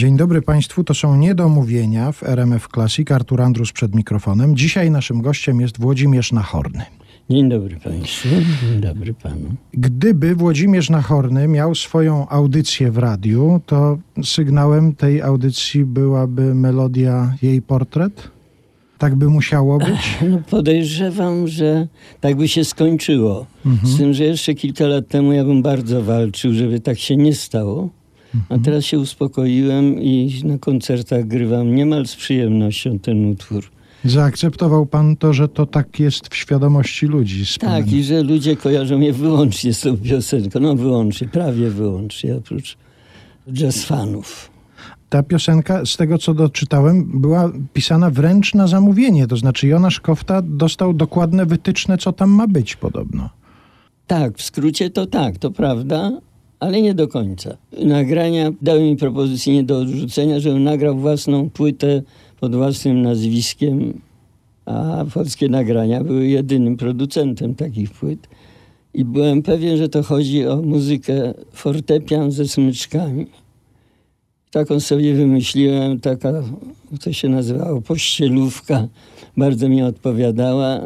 Dzień dobry Państwu, to są Niedomówienia w RMF Classic. Artur Andrus przed mikrofonem. Dzisiaj naszym gościem jest Włodzimierz Nachorny. Dzień dobry Państwu, dzień dobry Panu. Gdyby Włodzimierz Nachorny miał swoją audycję w radiu, to sygnałem tej audycji byłaby melodia jej portret? Tak by musiało być? No podejrzewam, że tak by się skończyło. Z tym, że jeszcze kilka lat temu ja bym bardzo walczył, żeby tak się nie stało. A teraz się uspokoiłem i na koncertach grywam niemal z przyjemnością ten utwór. Zaakceptował pan to, że to tak jest w świadomości ludzi. Tak, i że ludzie kojarzą mnie wyłącznie z tą piosenką. No wyłącznie, prawie wyłącznie, oprócz jazz fanów. Ta piosenka, z tego co doczytałem, była pisana wręcz na zamówienie. To znaczy Jonasz Kofta dostał dokładne wytyczne, co tam ma być podobno. Tak, w skrócie to tak, to prawda, ale nie do końca. Nagrania dały mi propozycję nie do odrzucenia, żebym nagrał własną płytę pod własnym nazwiskiem, a polskie nagrania były jedynym producentem takich płyt. I byłem pewien, że to chodzi o muzykę fortepian ze smyczkami. Taką sobie wymyśliłem, taka, to się nazywało pościelówka, bardzo mi odpowiadała.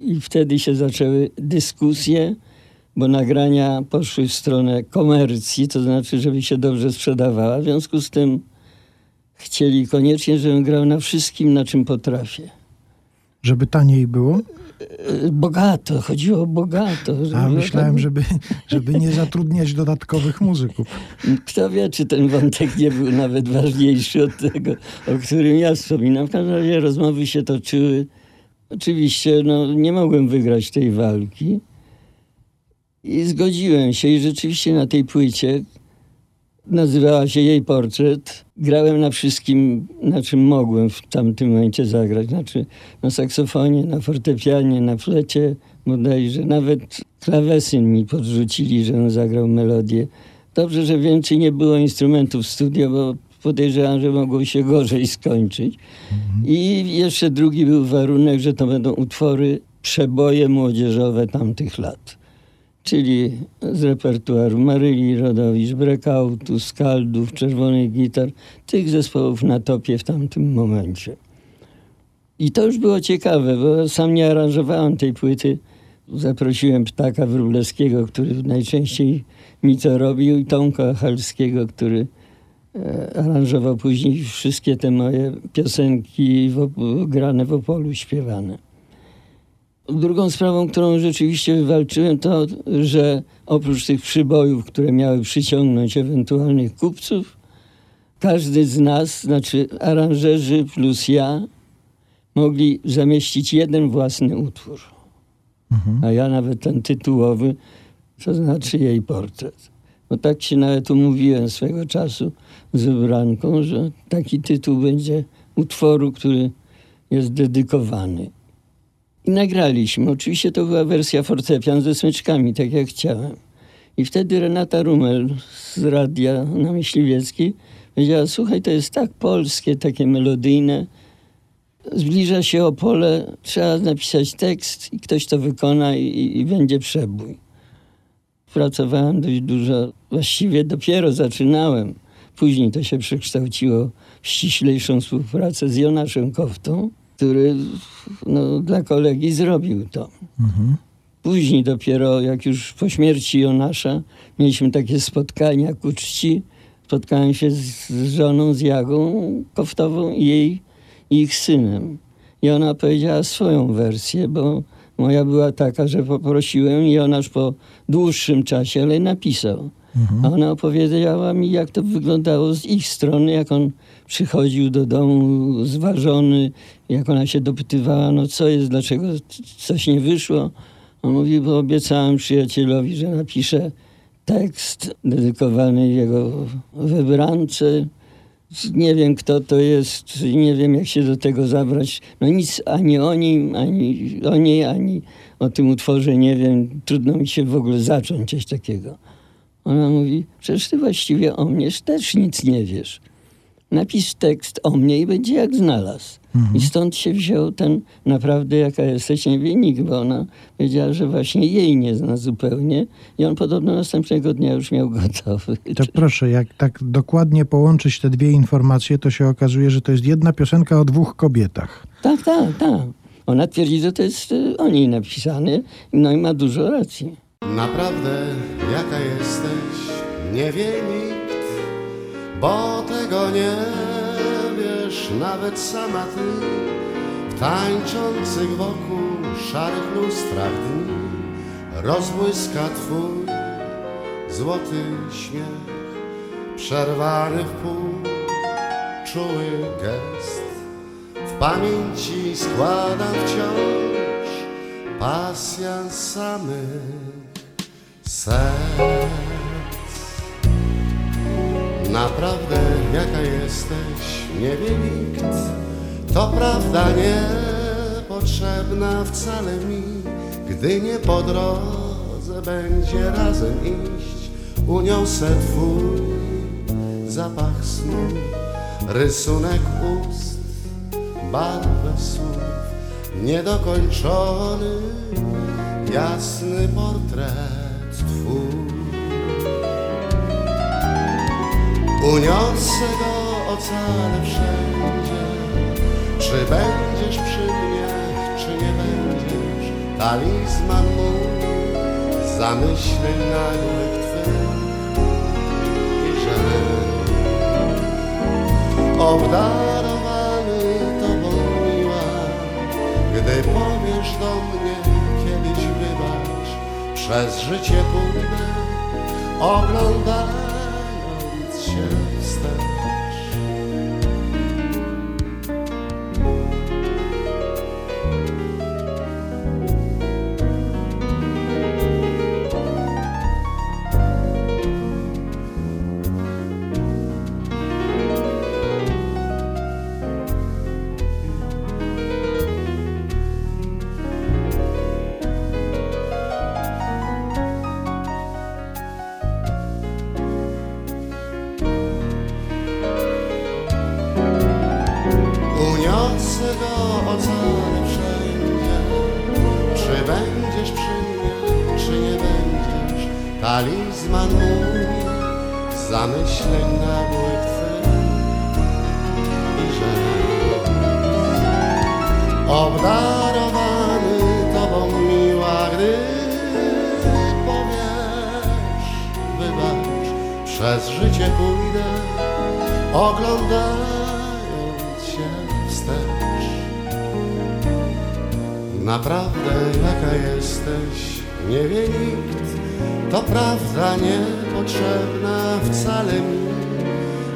I wtedy się zaczęły dyskusje, bo nagrania poszły w stronę komercji, to znaczy, żeby się dobrze sprzedawała. W związku z tym chcieli koniecznie, żebym grał na wszystkim, na czym potrafię. Żeby taniej było? E, Bogato, chodziło o bogato. A myślałem, żeby, żeby nie zatrudniać dodatkowych muzyków. Kto wie, czy ten wątek nie był nawet ważniejszy od tego, o którym ja wspominam. W każdym razie rozmowy się toczyły. Oczywiście no, nie mogłem wygrać tej walki. I zgodziłem się i rzeczywiście na tej płycie nazywała się jej portret. Grałem na wszystkim, na czym mogłem w tamtym momencie zagrać. Znaczy na saksofonie, na fortepianie, na flecie bodajże. Nawet klawesyn mi podrzucili, żebym zagrał melodię. Dobrze, że więcej nie było instrumentów w studio, bo podejrzewam, że mogło się gorzej skończyć. I jeszcze drugi był warunek, że to będą utwory, przeboje młodzieżowe tamtych lat. Czyli z repertuaru Maryli Rodowicz, Breakoutu, Skaldów, Czerwonych Gitar, tych zespołów na topie w tamtym momencie. I to już było ciekawe, bo sam nie aranżowałem tej płyty. Zaprosiłem Ptaka Wróblewskiego, który najczęściej mi to robił, i Tomka Halskiego, który e, aranżował później wszystkie te moje piosenki w, grane w Opolu, śpiewane. Drugą sprawą, którą rzeczywiście wywalczyłem, to, że oprócz tych przybojów, które miały przyciągnąć ewentualnych kupców, każdy z nas, znaczy aranżerzy plus ja, mogli zamieścić jeden własny utwór. A ja nawet ten tytułowy, to znaczy jej portret. Bo tak się nawet umówiłem swego czasu z wybranką, że taki tytuł będzie utworu, który jest dedykowany. I nagraliśmy. Oczywiście to była wersja fortepian ze smyczkami, tak jak chciałem. I wtedy Renata Rumel z radia na Myśliwieckiej powiedziała, słuchaj, to jest tak polskie, takie melodyjne. Zbliża się Opole, trzeba napisać tekst i ktoś to wykona i, i będzie przebój. Pracowałem dość dużo, właściwie dopiero zaczynałem. Później to się przekształciło w ściślejszą współpracę z Jonaszem Koftą, który no, dla kolegi zrobił to. Później dopiero, jak już po śmierci Jonasza, mieliśmy takie spotkania ku czci. Spotkałem się z, żoną, z Jagą Koftową i jej ich synem. I ona powiedziała swoją wersję, bo moja była taka, że poprosiłem i Jonasz po dłuższym czasie, ale napisał. A ona opowiedziała mi, jak to wyglądało z ich strony, jak on przychodził do domu zważony, jak ona się dopytywała, no co jest, dlaczego coś nie wyszło. On mówi, bo obiecałem przyjacielowi, że napiszę tekst dedykowany jego wybrance. Nie wiem, kto to jest, nie wiem, jak się do tego zabrać. No nic ani o nim, ani o niej, ani o tym utworze nie wiem. Trudno mi się w ogóle zacząć coś takiego. Ona mówi, przecież ty właściwie o mnie też nic nie wiesz. Napisz tekst o mnie i będzie jak znalazł. I stąd się wziął ten naprawdę jaka jesteś niewienik, bo ona powiedziała, że właśnie jej nie zna zupełnie i on podobno następnego dnia już miał gotowy. To proszę, jak tak dokładnie połączyć te dwie informacje, to się okazuje, że to jest jedna piosenka o dwóch kobietach. Tak, tak, tak. Ona twierdzi, że to jest y, o niej napisane, no i ma dużo racji. Naprawdę jaka jesteś, nie wie nikt, bo tego nie wiesz nawet sama ty. W tańczących wokół szarych lustrach dni rozbłyska twój złoty śmiech, przerwany w pół, czuły gest. W pamięci składam wciąż pasjans samych serc. Naprawdę jaka jesteś, nie wie nikt. To prawda niepotrzebna wcale mi, gdy nie po drodze będzie razem iść. Uniosę twój zapach snu, rysunek ust, barwę słów, niedokończony, jasny portret twój. Uniosę go ocalę wszędzie, czy będziesz przy mnie, czy nie będziesz, talizman mój, zamyśleń nagłych twych żal. Obdarowany tobą miła, gdy powiesz do mnie kiedyś wybacz, przez życie pójdę, oglądając Talizman mój Zamyśleń nagłych twych I żal Obdarowany tobą miła Gdy powiesz Wybacz Przez życie pójdę Oglądając się wstecz. Naprawdę jaka jesteś, nie wie nikt To prawda niepotrzebna wcale mi.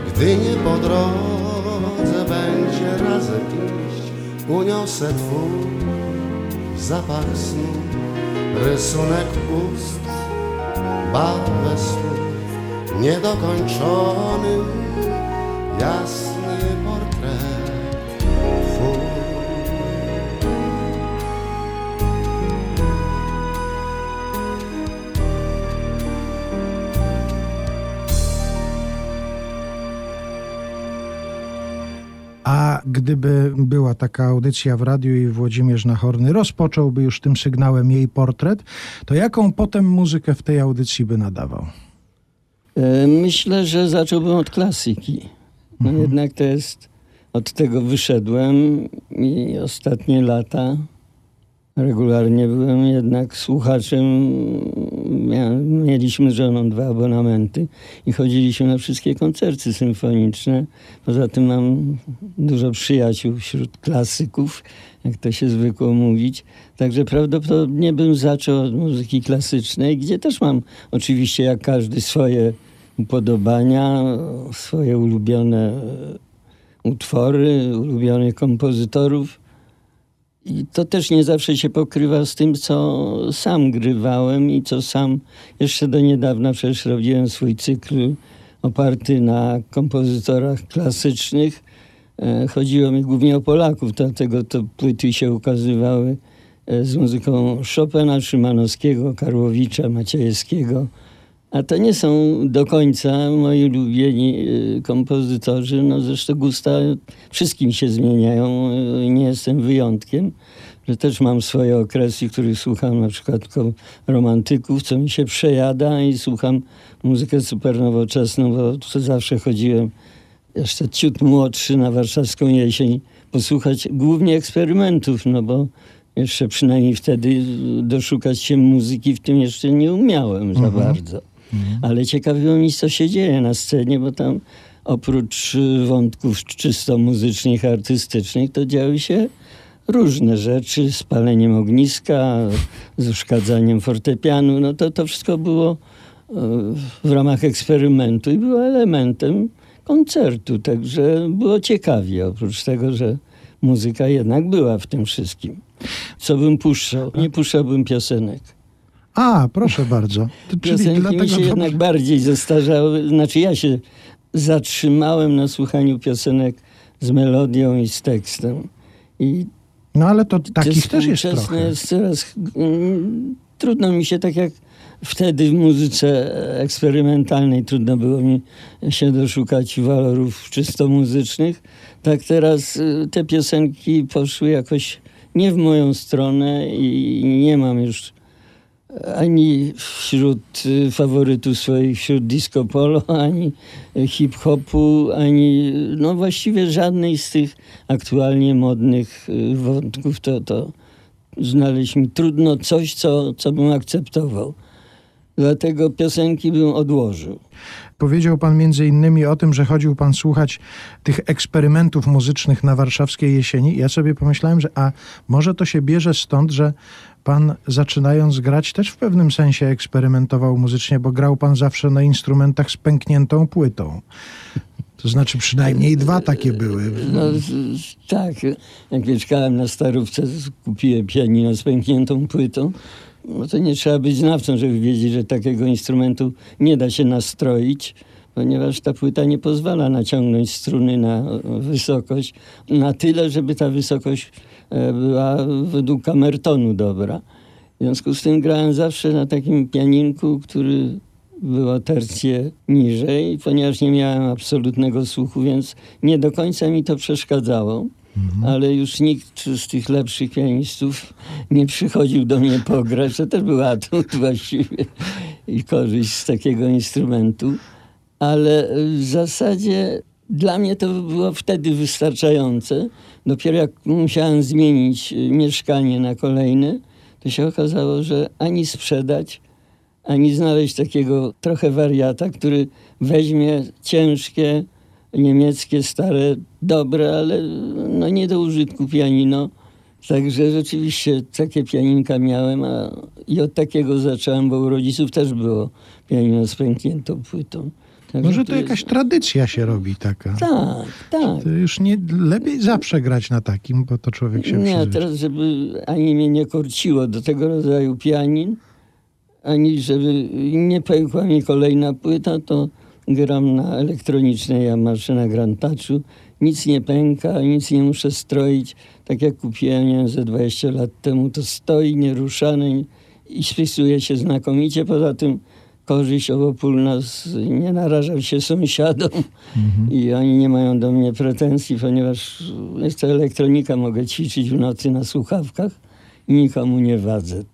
Gdy nie po drodze będzie razem iść Uniosę twój zapach snu. Rysunek ust, barwę słów Niedokończony, jasny gdyby była taka audycja w radiu i Włodzimierz Nachorny rozpocząłby już tym sygnałem jej portret, to jaką potem muzykę w tej audycji by nadawał? E, Myślę, że zacząłbym od klasyki. No jednak to jest, od tego wyszedłem i ostatnie lata regularnie byłem jednak słuchaczem. Mieliśmy z żoną dwa abonamenty i chodziliśmy na wszystkie koncerty symfoniczne. Poza tym mam dużo przyjaciół wśród klasyków, jak to się zwykło mówić. Także prawdopodobnie bym zaczął od muzyki klasycznej, gdzie też mam oczywiście jak każdy swoje upodobania, swoje ulubione utwory, ulubionych kompozytorów. I to też nie zawsze się pokrywa z tym, co sam grywałem i co sam jeszcze do niedawna przecież robiłem swój cykl oparty na kompozytorach klasycznych. E, Chodziło mi głównie o Polaków, dlatego to płyty się ukazywały e, z muzyką Chopina, Szymanowskiego, Karłowicza, Maciejewskiego, A to nie są do końca moi ulubieni y, kompozytorzy. No zresztą gusta wszystkim się zmieniają. y, Nie jestem wyjątkiem. Że też mam swoje okresy, których słucham na przykład romantyków, co mi się przejada i słucham muzykę super nowoczesną, bo tu zawsze chodziłem jeszcze ciut młodszy na warszawską jesień posłuchać głównie eksperymentów, no bo jeszcze przynajmniej wtedy doszukać się muzyki w tym jeszcze nie umiałem za bardzo. Ale ciekawiło mnie, co się dzieje na scenie, bo tam oprócz y, wątków czysto muzycznych, artystycznych, to działy się różne rzeczy, z paleniem ogniska, z uszkadzaniem fortepianu. No to, to wszystko było e, w ramach eksperymentu i było elementem koncertu, także było ciekawie, oprócz tego, że muzyka jednak była w tym wszystkim. Co bym puszczał? Nie puszczałbym piosenek. A, proszę bardzo. To, Piosenki dlatego mi się jednak bardziej zestarzały. Znaczy ja się zatrzymałem na słuchaniu piosenek z melodią i z tekstem. I No ale to takich też jest trochę. jest coraz... mm, Trudno mi się, tak jak wtedy w muzyce eksperymentalnej trudno było mi się doszukać walorów czysto muzycznych, tak teraz y, te piosenki poszły jakoś nie w moją stronę i nie mam już ani wśród y, faworytów swoich, wśród disco polo, ani hip-hopu, ani no właściwie żadnej z tych aktualnie modnych y, wątków, to, to znaleźć mi trudno coś, co, co bym akceptował. Dlatego piosenki bym odłożył. Powiedział pan między innymi o tym, że chodził pan słuchać tych eksperymentów muzycznych na warszawskiej jesieni. Ja sobie pomyślałem, że a może to się bierze stąd, że pan zaczynając grać też w pewnym sensie eksperymentował muzycznie, bo grał pan zawsze na instrumentach z pękniętą płytą. To znaczy przynajmniej dwa takie były. No tak, jak mieszkałem na Starówce, kupiłem pianino z pękniętą płytą. No to nie trzeba być znawcą, żeby wiedzieć, że takiego instrumentu nie da się nastroić, ponieważ ta płyta nie pozwala naciągnąć struny na wysokość, na tyle, żeby ta wysokość e, była według kamertonu dobra. W związku z tym grałem zawsze na takim pianinku, który było tercję niżej, ponieważ nie miałem absolutnego słuchu, więc nie do końca mi to przeszkadzało. Ale już nikt z tych lepszych pianistów nie przychodził do mnie pograć. To też był atut właściwie i korzyść z takiego instrumentu. Ale w zasadzie dla mnie to było wtedy wystarczające. Dopiero jak musiałem zmienić y, mieszkanie na kolejne, to się okazało, że ani sprzedać, ani znaleźć takiego trochę wariata, który weźmie ciężkie, niemieckie, stare, dobre, ale no nie do użytku pianino. Także rzeczywiście takie pianinka miałem a, i od takiego zacząłem, bo u rodziców też było pianino z pękniętą płytą. Także Może to jest- jakaś tradycja się robi taka. Tak, tak. To już nie lepiej zawsze grać na takim, bo to człowiek się Nie, przyzwyczai. teraz żeby ani mnie nie korciło do tego rodzaju pianin, ani żeby nie pękła mi kolejna płyta, to gram na elektronicznej Yamasze na Grand Touchu. Nic nie pęka, nic nie muszę stroić. Tak jak kupiłem nie wiem, ze 20 lat temu, to stoi nieruszany i spisuje się znakomicie. Poza tym korzyść obopólna, z, nie narażał się sąsiadom i oni nie mają do mnie pretensji, ponieważ jest to elektronika, mogę ćwiczyć w nocy na słuchawkach i nikomu nie wadzę.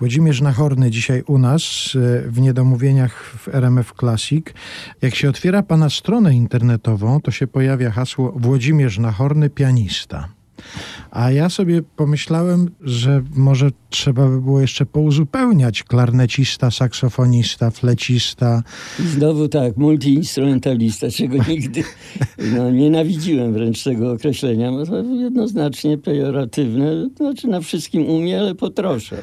Włodzimierz Nachorny dzisiaj u nas e, w Niedomówieniach w RMF Classic. Jak się otwiera pana stronę internetową, to się pojawia hasło Włodzimierz Nachorny, pianista. A ja sobie pomyślałem, że może trzeba by było jeszcze pouzupełniać klarnecista, saksofonista, flecista. I znowu tak, multiinstrumentalista, czego nigdy no, nienawidziłem wręcz tego określenia. jednoznacznie pejoratywne. Znaczy na wszystkim umie, ale po trosze.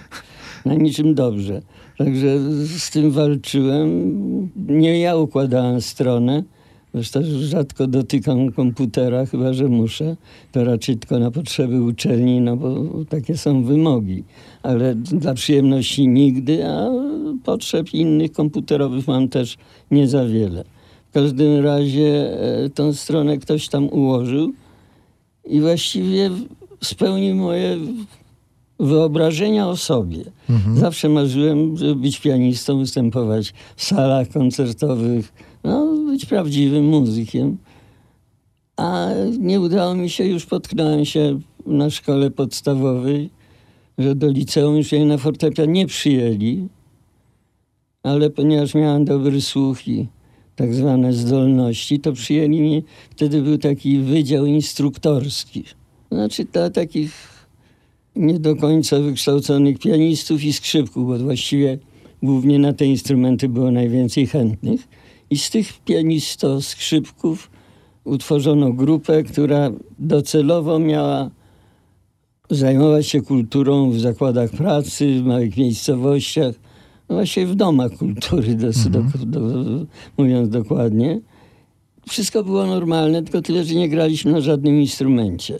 Na niczym dobrze. Także z tym walczyłem. Nie ja układałem stronę. Zresztą rzadko dotykam komputera, chyba że muszę. To raczej tylko na potrzeby uczelni, no bo takie są wymogi. Ale dla przyjemności nigdy, a potrzeb innych komputerowych mam też nie za wiele. W każdym razie e, tą stronę ktoś tam ułożył i właściwie spełnił moje wyobrażenia o sobie. Zawsze marzyłem, żeby być pianistą, występować w salach koncertowych, no, być prawdziwym muzykiem. A nie udało mi się, już potknąłem się na szkole podstawowej, że do liceum już mnie na fortepian nie przyjęli, ale ponieważ miałem dobry słuch i tak zwane zdolności, to przyjęli mnie, wtedy był taki wydział instruktorski. Znaczy dla takich nie do końca wykształconych pianistów i skrzypków, bo właściwie głównie na te instrumenty było najwięcej chętnych. I z tych pianisto-skrzypków utworzono grupę, która docelowo miała zajmować się kulturą w zakładach pracy, w małych miejscowościach, no właśnie w domach kultury, do, do, do, mówiąc dokładnie. Wszystko było normalne, tylko tyle, że nie graliśmy na żadnym instrumencie.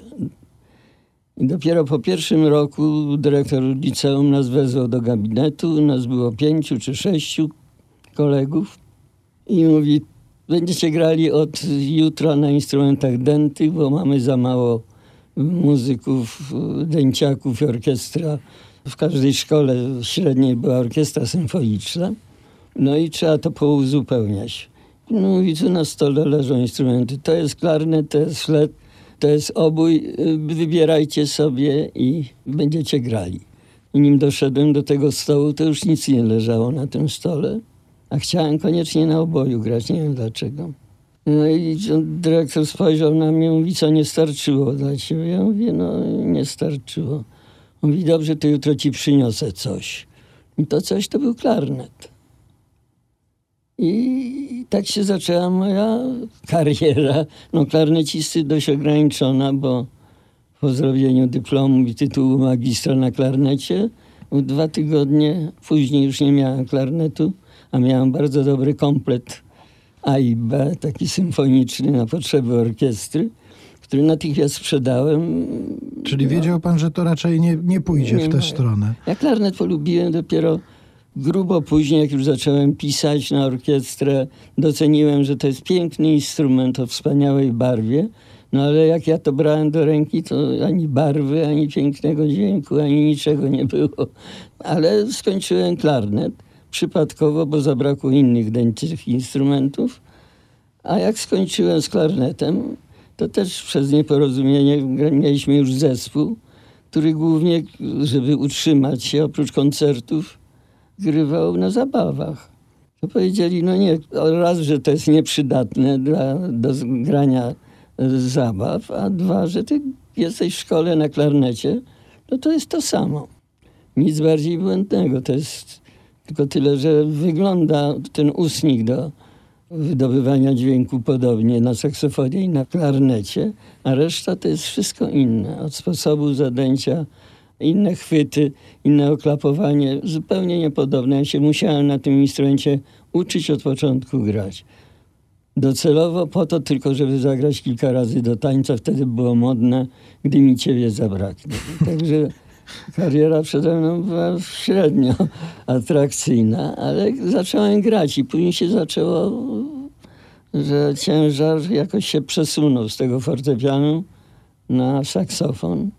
I dopiero po pierwszym roku dyrektor liceum nas wezwał do gabinetu. Nas było pięciu czy sześciu kolegów. I mówi, będziecie grali od jutra na instrumentach dętych, bo mamy za mało muzyków, dęciaków i orkiestra. W każdej szkole średniej była orkiestra symfoniczna. No i trzeba to pouzupełniać. No mówi, tu na stole leżą instrumenty. To jest klarnet, to jest flet, to jest obój. Wybierajcie sobie i będziecie grali. I nim doszedłem do tego stołu, to już nic nie leżało na tym stole. A chciałem koniecznie na oboju grać, nie wiem dlaczego. No i dyrektor spojrzał na mnie, mówi, co nie starczyło dla ciebie? Ja mówię, no nie starczyło. On mówi, dobrze, to jutro ci przyniosę coś. I to coś to był klarnet. I tak się zaczęła moja kariera. No klarnecisty dość ograniczona, bo po zrobieniu dyplomu i tytułu magistra na klarnecie, dwa tygodnie później już nie miałem klarnetu, a miałem bardzo dobry komplet A i B, taki symfoniczny na potrzeby orkiestry, który natychmiast sprzedałem. Czyli wiedział pan, że to raczej nie, nie pójdzie Nie w tę ma. stronę. Ja klarnet polubiłem dopiero grubo później, jak już zacząłem pisać na orkiestrę. Doceniłem, że to jest piękny instrument o wspaniałej barwie. No ale jak ja to brałem do ręki, to ani barwy, ani pięknego dźwięku, ani niczego nie było. Ale skończyłem klarnet przypadkowo, bo zabrakło innych dętych instrumentów. A jak skończyłem z klarnetem, to też przez nieporozumienie mieliśmy już zespół, który głównie, żeby utrzymać się oprócz koncertów, grywał na zabawach. To powiedzieli, no nie, raz, że to jest nieprzydatne dla, do grania zabaw, a dwa, że ty jesteś w szkole na klarnecie, no to jest to samo. Nic bardziej błędnego. To jest tylko tyle, że wygląda ten ustnik do wydobywania dźwięku podobnie na saksofonie i na klarnecie, a reszta to jest wszystko inne. Od sposobu zadęcia, inne chwyty, inne oklapowanie, zupełnie niepodobne. Ja się musiałem na tym instrumencie uczyć od początku grać. Docelowo po to tylko, żeby zagrać kilka razy do tańca, wtedy było modne, gdy mi ciebie zabraknie. Także kariera przede mną była średnio atrakcyjna, ale zacząłem grać i później się zaczęło, że ciężar jakoś się przesunął z tego fortepianu na saksofon.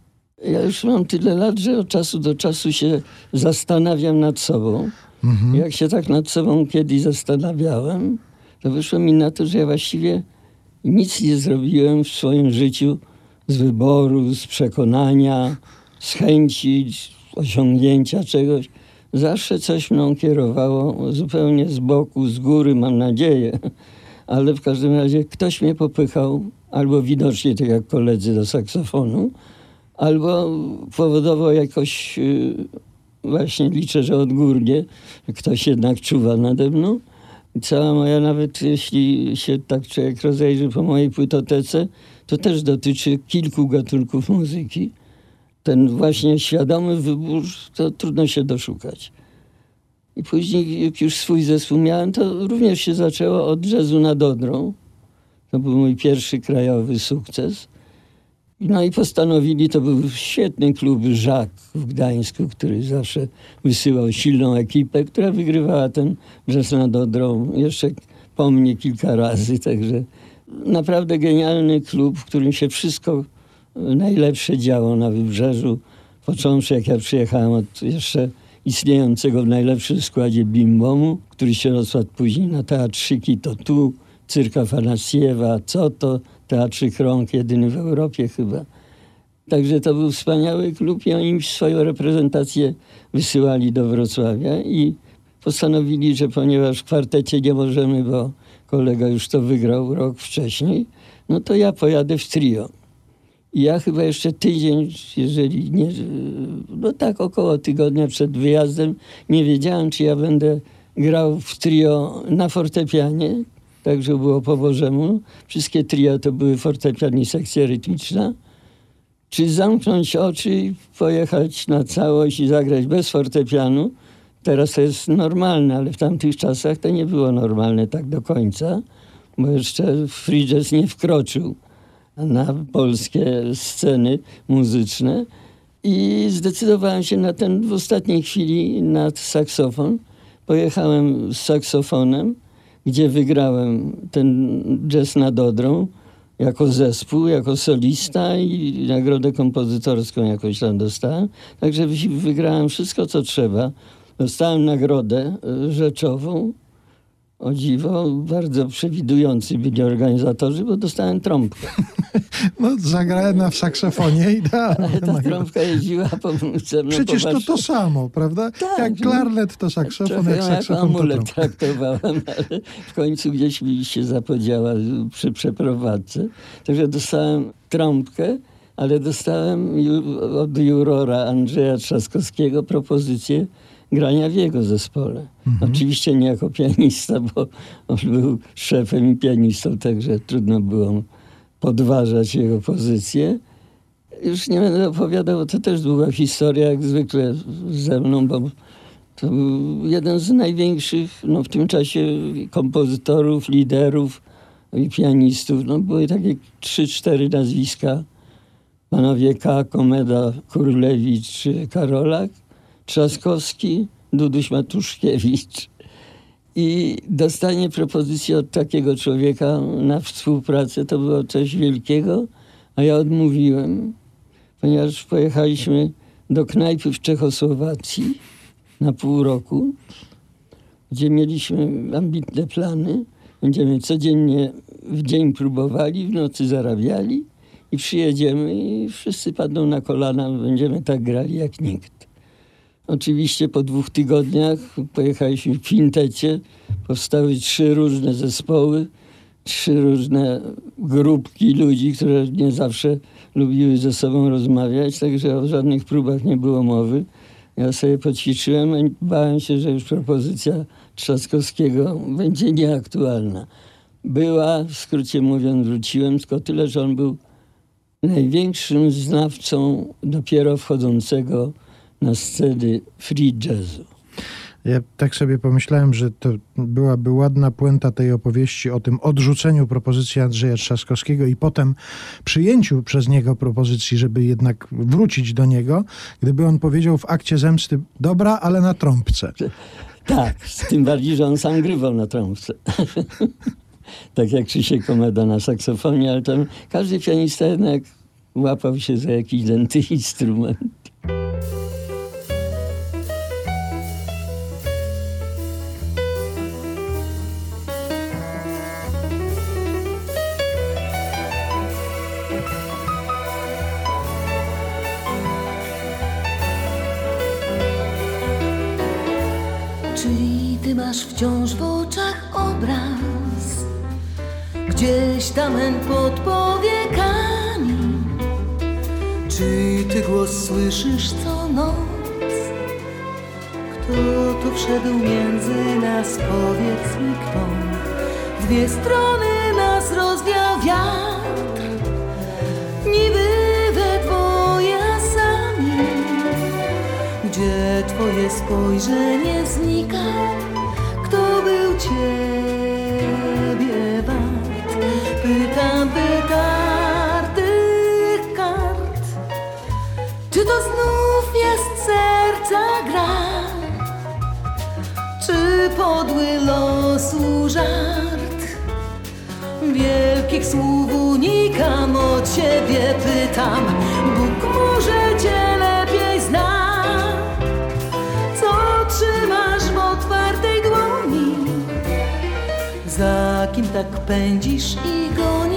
Ja już mam tyle lat, że od czasu do czasu się zastanawiam nad sobą. Jak się tak nad sobą kiedyś zastanawiałem, to wyszło mi na to, że ja właściwie nic nie zrobiłem w swoim życiu z wyboru, z przekonania, z chęci z osiągnięcia czegoś. zawsze coś mną kierowało, zupełnie z boku, z góry, mam nadzieję. Ale w każdym razie ktoś mnie popychał, albo widocznie tak jak koledzy do saksofonu, albo powodował jakoś, y, właśnie liczę, że odgórnie, ktoś jednak czuwa nade mną. Cała moja, nawet jeśli się tak człowiek rozejrzy po mojej płytotece, to też dotyczy kilku gatunków muzyki. Ten właśnie świadomy wybór, to trudno się doszukać. I później, jak już swój zespół miałem, to również się zaczęło od jazzu nad Odrą. To był mój pierwszy krajowy sukces. No i postanowili, to był świetny klub Żak w Gdańsku, który zawsze wysyłał silną ekipę, która wygrywała ten jazz nad Odrą jeszcze po mnie kilka razy, także naprawdę genialny klub, w którym się wszystko najlepsze działo na Wybrzeżu. Począwszy, jak ja przyjechałem od jeszcze istniejącego w najlepszym składzie Bimbomu, który się rozpadł później na teatrzyki, to tu, Cyrka Fanasiewa, co to, Teatrzyk Rąk, jedyny w Europie chyba. Także to był wspaniały klub i oni swoją reprezentację wysyłali do Wrocławia i postanowili, że ponieważ w kwartecie nie możemy, bo kolega już to wygrał rok wcześniej, no to ja pojadę w trio. I ja chyba jeszcze tydzień, jeżeli nie, no tak około tygodnia przed wyjazdem, nie wiedziałem, czy ja będę grał w trio na fortepianie, także było po Bożemu. Wszystkie trio to były fortepian i sekcja rytmiczna. Czy zamknąć oczy pojechać na całość i zagrać bez fortepianu. Teraz to jest normalne, ale w tamtych czasach to nie było normalne tak do końca, bo jeszcze free jazz nie wkroczył na polskie sceny muzyczne i zdecydowałem się na ten w ostatniej chwili na saksofon. Pojechałem z saksofonem, gdzie wygrałem ten jazz nad Odrą jako zespół, jako solista i nagrodę kompozytorską jakoś tam dostałem. Także wy- wygrałem wszystko, co trzeba. Dostałem nagrodę y, rzeczową. O dziwo, bardzo przewidujący byli organizatorzy, bo dostałem trąbkę. No, zagrałem na saksofonie idealnie. Ale ta trąbka jeździła po ze mną Przecież to to samo, prawda? Tak, jak no. klarnet to saksofon, jak jak saksofon to amulet trąbka. traktowałem, ale w końcu gdzieś mi się zapodziała przy przeprowadzce. Także dostałem trąbkę, ale dostałem od jurora Andrzeja Trzaskowskiego propozycję grania w jego zespole. Oczywiście nie jako pianista, bo on był szefem i pianistą, także trudno było podważać jego pozycję. Już nie będę opowiadał, bo to też długa historia, jak zwykle ze mną, bo to był jeden z największych no, w tym czasie kompozytorów, liderów i pianistów. No, były takie trzy, cztery nazwiska. Panowie K., Komeda, Kurlewicz, Karolak, Trzaskowski, Duduś Matuszkiewicz. I dostanie propozycji od takiego człowieka na współpracę to było coś wielkiego, a ja odmówiłem, ponieważ pojechaliśmy do knajpy w Czechosłowacji na pół roku, gdzie mieliśmy ambitne plany. Będziemy codziennie w dzień próbowali, w nocy zarabiali i przyjedziemy i wszyscy padną na kolana, będziemy tak grali jak nikt. Oczywiście po dwóch tygodniach pojechaliśmy w kwintecie. Powstały trzy różne zespoły, trzy różne grupki ludzi, które nie zawsze lubiły ze sobą rozmawiać, także o żadnych próbach nie było mowy. Ja sobie poćwiczyłem i bałem się, że już propozycja Trzaskowskiego będzie nieaktualna. Była, w skrócie mówiąc, wróciłem, tylko tyle, że on był największym znawcą dopiero wchodzącego na sceny free jazzu. Ja tak sobie pomyślałem, że to byłaby ładna puenta tej opowieści o tym odrzuceniu propozycji Andrzeja Trzaskowskiego i potem przyjęciu przez niego propozycji, żeby jednak wrócić do niego, gdyby on powiedział w akcie zemsty, dobra, ale na trąbce. Tak, z tym bardziej, że on sam grywał na trąbce. tak jak Krzysiek Komeda na saksofonie, ale tam każdy pianista jednak łapał się za jakiś denty instrument. Masz wciąż w oczach obraz. Gdzieś tam pod powiekami. Czy ty głos słyszysz co noc? Kto tu wszedł między nas? Powiedz mi kto. Dwie strony nas rozwiał wiatr Niby we dwoje sami. Gdzie twoje spojrzenie znika żart. Wielkich słów unikam od ciebie pytam. Bóg może cię lepiej zna. Co trzymasz w otwartej dłoni? Za kim tak pędzisz i gonisz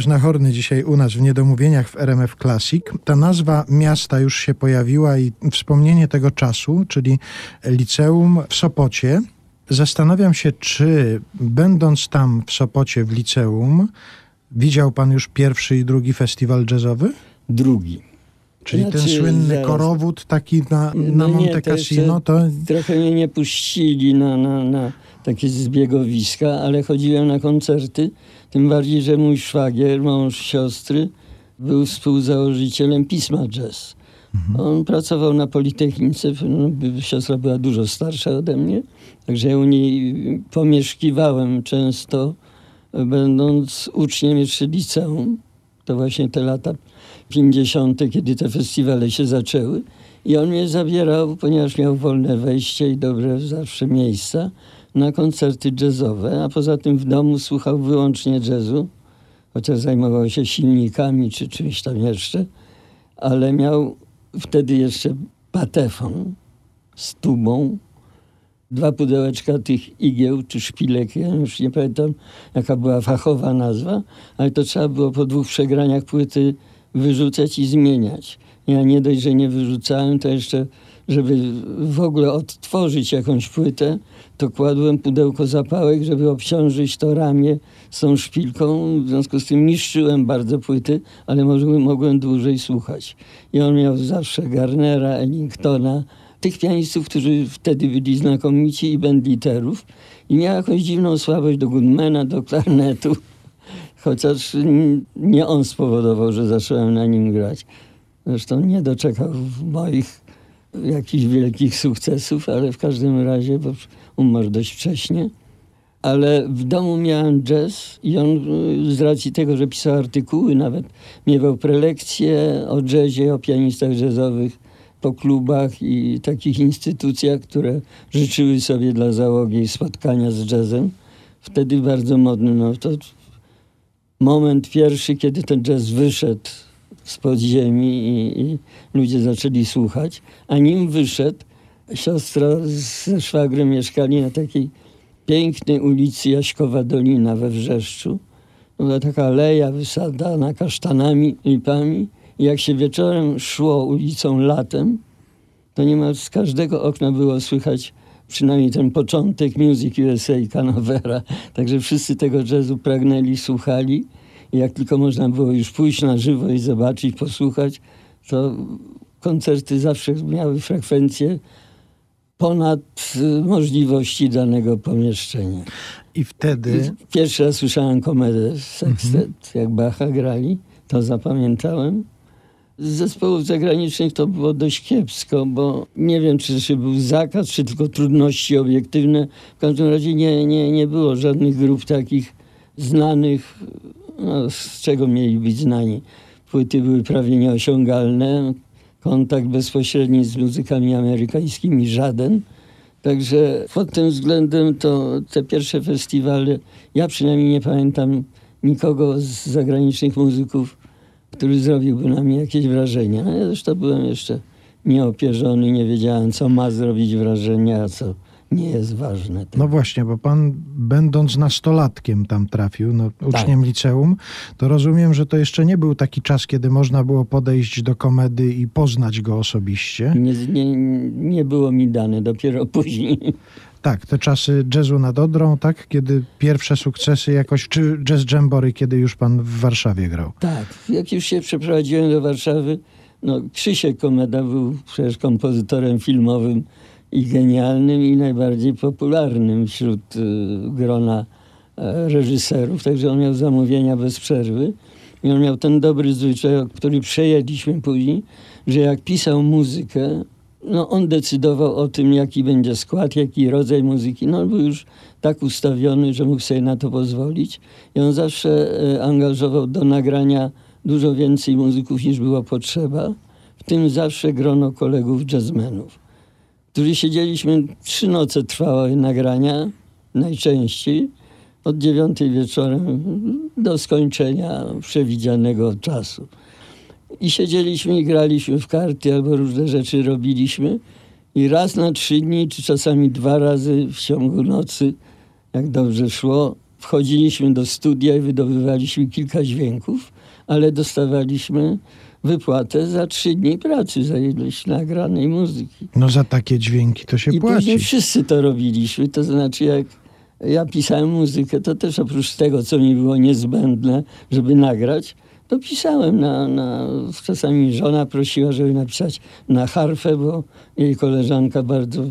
Włodzimierz Nachorny dzisiaj u nas w Niedomówieniach w RMF Classic. Ta nazwa miasta już się pojawiła i wspomnienie tego czasu, czyli liceum w Sopocie. Zastanawiam się, czy będąc tam w Sopocie w liceum, widział pan już pierwszy i drugi festiwal jazzowy? Drugi. Czyli ten Znaczy, słynny zaraz. korowód taki na, na No Monte Cassino, to Trochę mnie nie puścili na, na, na takie zbiegowiska, ale chodziłem na koncerty. Tym bardziej, że mój szwagier, mąż siostry, był współzałożycielem pisma jazz. On pracował na Politechnice, no, siostra była dużo starsza ode mnie, także ja u niej pomieszkiwałem często, będąc uczniem jeszcze liceum. To właśnie te lata 50., kiedy te festiwale się zaczęły. I on mnie zabierał, ponieważ miał wolne wejście i dobre zawsze miejsca, na koncerty jazzowe, a poza tym w domu słuchał wyłącznie jazzu, chociaż zajmował się silnikami czy czymś tam jeszcze, ale miał wtedy jeszcze patefon z tubą, dwa pudełeczka tych igieł czy szpilek, ja już nie pamiętam jaka była fachowa nazwa, ale to trzeba było po dwóch przegraniach płyty wyrzucać i zmieniać. Ja nie dość, że nie wyrzucałem, to jeszcze, żeby w ogóle odtworzyć jakąś płytę, to kładłem pudełko zapałek, żeby obciążyć to ramię z tą szpilką. W związku z tym niszczyłem bardzo płyty, ale mogłem, mogłem dłużej słuchać. I on miał zawsze Garnera, Ellingtona, tych pianistów, którzy wtedy byli znakomici i banditerów. I miał jakąś dziwną słabość do Goodmana, do klarnetu. Chociaż nie on spowodował, że zacząłem na nim grać. Zresztą nie doczekał moich jakichś wielkich sukcesów, ale w każdym razie, bo umarł dość wcześnie. Ale w domu miałem jazz i on y, z racji tego, że pisał artykuły, nawet miewał prelekcje o jazzie, o pianistach jazzowych po klubach i takich instytucjach, które życzyły sobie dla załogi spotkania z jazzem. Wtedy bardzo modny, no to moment pierwszy, kiedy ten jazz wyszedł z podziemi i, i ludzie zaczęli słuchać, a nim wyszedł, siostra ze szwagrem mieszkali na takiej pięknej ulicy Jaśkowa Dolina we Wrzeszczu. Była taka aleja wysadzana kasztanami, lipami. I jak się wieczorem szło ulicą latem, to niemal z każdego okna było słychać przynajmniej ten początek Music USA Canavera. Także wszyscy tego jazzu pragnęli, słuchali. I jak tylko można było już pójść na żywo i zobaczyć, posłuchać, to koncerty zawsze miały frekwencję ponad y, możliwości danego pomieszczenia. I wtedy, I Pierwszy raz słyszałem komedę Sextet, jak Bacha grali, to zapamiętałem. Z zespołów zagranicznych to było dość kiepsko, bo nie wiem, czy to był zakaz, czy tylko trudności obiektywne. W każdym razie nie, nie, nie było żadnych grup takich znanych, no, z czego mieli być znani. Płyty były prawie nieosiągalne, kontakt bezpośredni z muzykami amerykańskimi żaden. Także pod tym względem to te pierwsze festiwale, ja przynajmniej nie pamiętam nikogo z zagranicznych muzyków, który zrobiłby na mnie jakieś wrażenie. No ja zresztą byłem jeszcze nieopierzony, nie wiedziałem, co ma zrobić wrażenie, a co nie jest ważne. no właśnie, bo pan będąc nastolatkiem tam trafił, no, uczniem liceum, to rozumiem, że to jeszcze nie był taki czas, kiedy można było podejść do komedy i poznać go osobiście. Nie, nie, nie było mi dane, dopiero później. Tak, te czasy jazzu nad Odrą, tak? Kiedy pierwsze sukcesy jakoś, czy jazz jambory, kiedy już pan w Warszawie grał. Tak, jak już się przeprowadziłem do Warszawy, no Krzysiek Komeda był przecież kompozytorem filmowym i genialnym i najbardziej popularnym wśród y, grona e, reżyserów, także on miał zamówienia bez przerwy. I on miał ten dobry zwyczaj, który przejęliśmy później, że jak pisał muzykę, no on decydował o tym, jaki będzie skład, jaki rodzaj muzyki. No on był już tak ustawiony, że mógł sobie na to pozwolić. I on zawsze e, angażował do nagrania dużo więcej muzyków niż było potrzeba. W tym zawsze grono kolegów jazzmenów, którzy siedzieliśmy, trzy noce trwały nagrania, najczęściej, od dziewiątej wieczorem do skończenia przewidzianego czasu. I siedzieliśmy i graliśmy w karty albo różne rzeczy robiliśmy. I raz na trzy dni, czy czasami dwa razy w ciągu nocy, jak dobrze szło, wchodziliśmy do studia i wydobywaliśmy kilka dźwięków, ale dostawaliśmy wypłatę za trzy dni pracy, za ilość nagranej muzyki. No za takie dźwięki to się I płaci. później wszyscy to robiliśmy. To znaczy, jak ja pisałem muzykę, to też oprócz tego, co mi było niezbędne, żeby nagrać, to pisałem na, na... Czasami żona prosiła, żeby napisać na harfę, bo jej koleżanka bardzo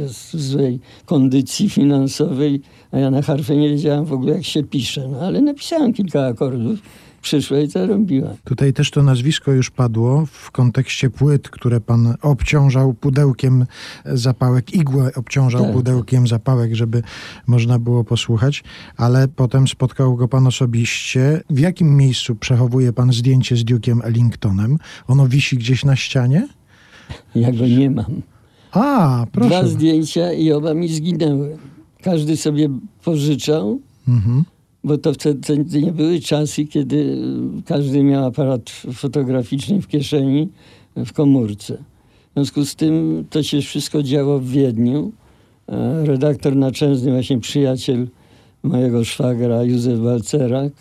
jest w złej kondycji finansowej, a ja na harfę nie wiedziałem w ogóle, jak się pisze. No, ale napisałem kilka akordów, przyszła i to robiła. Tutaj też to nazwisko już padło w kontekście płyt, które pan obciążał pudełkiem zapałek, igłę obciążał Tak. pudełkiem zapałek, żeby można było posłuchać, ale potem spotkał go pan osobiście. W jakim miejscu przechowuje pan zdjęcie z Duke'em Ellingtonem? Ono wisi gdzieś na ścianie? Ja go nie mam. A, Dwa proszę. zdjęcia i oba mi zginęły. Każdy sobie pożyczał, Mhm. Bo to wtedy nie były czasy, kiedy każdy miał aparat fotograficzny w kieszeni, w komórce. W związku z tym to się wszystko działo w Wiedniu. E, Redaktor naczelny, właśnie przyjaciel mojego szwagra, Józef Balcerak,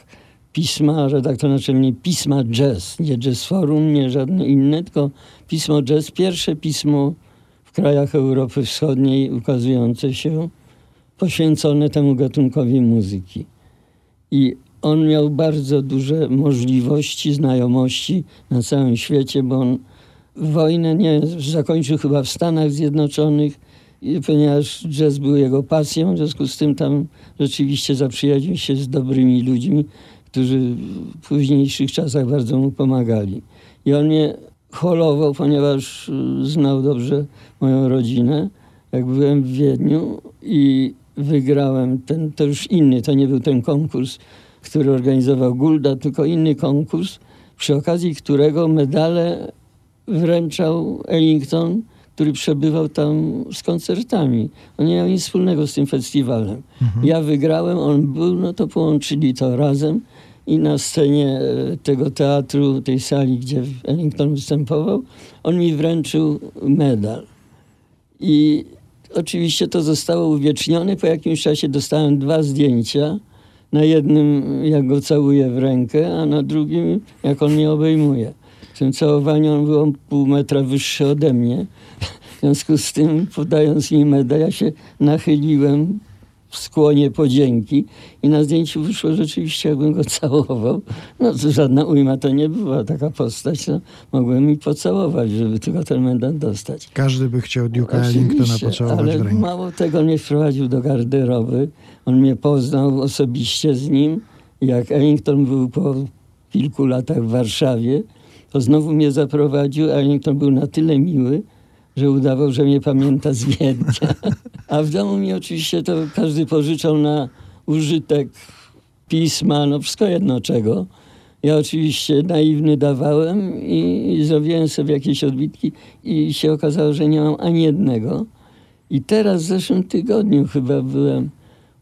pisma, redaktor naczelny pisma Jazz, nie Jazz Forum, nie żadne inne, tylko pismo Jazz, pierwsze pismo w krajach Europy Wschodniej ukazujące się, poświęcone temu gatunkowi muzyki. I on miał bardzo duże możliwości, znajomości na całym świecie, bo on wojnę nie zakończył chyba w Stanach Zjednoczonych, ponieważ jazz był jego pasją, w związku z tym tam rzeczywiście zaprzyjaźnił się z dobrymi ludźmi, którzy w późniejszych czasach bardzo mu pomagali. I on mnie holował, ponieważ y, znał dobrze moją rodzinę. Jak byłem w Wiedniu i wygrałem ten, to już inny, to nie był ten konkurs, który organizował Gulda, tylko inny konkurs, przy okazji którego medale wręczał Ellington, który przebywał tam z koncertami. On nie miał nic wspólnego z tym festiwalem. Ja wygrałem, on był, no to połączyli to razem i na scenie e, tego teatru, tej sali, gdzie Ellington występował, on mi wręczył medal. I oczywiście to zostało uwiecznione. Po jakimś czasie dostałem dwa zdjęcia. Na jednym, jak go całuję w rękę, a na drugim, jak on mnie obejmuje. W tym całowaniu on był pół metra wyższy ode mnie. W związku z tym, podając mi medal, ja się nachyliłem skłonie podzięki i na zdjęciu wyszło rzeczywiście, jakbym go całował. No to żadna ujma to nie była taka postać, no, mogłem mi pocałować, żeby tylko ten medal dostać. Każdy by chciał Duke'a Ellingtona pocałować ale w rękę. mało tego, mnie wprowadził do garderoby. On mnie poznał osobiście z nim. Jak Ellington był po kilku latach w Warszawie, to znowu mnie zaprowadził. Ellington był na tyle miły, że udawał, że mnie pamięta z Wiednia. A w domu mi oczywiście to każdy pożyczał na użytek pisma, no wszystko jedno czego. Ja oczywiście naiwny dawałem i, i zrobiłem sobie jakieś odbitki i się okazało, że nie mam ani jednego. I teraz w zeszłym tygodniu chyba byłem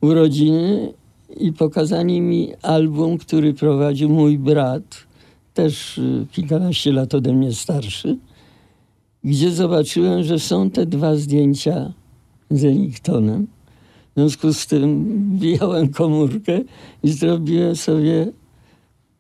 urodziny i pokazali mi album, który prowadził mój brat, też y, kilkanaście lat ode mnie starszy, gdzie zobaczyłem, że są te dwa zdjęcia z Ellingtonem. W związku z tym wyjąłem komórkę i zrobiłem sobie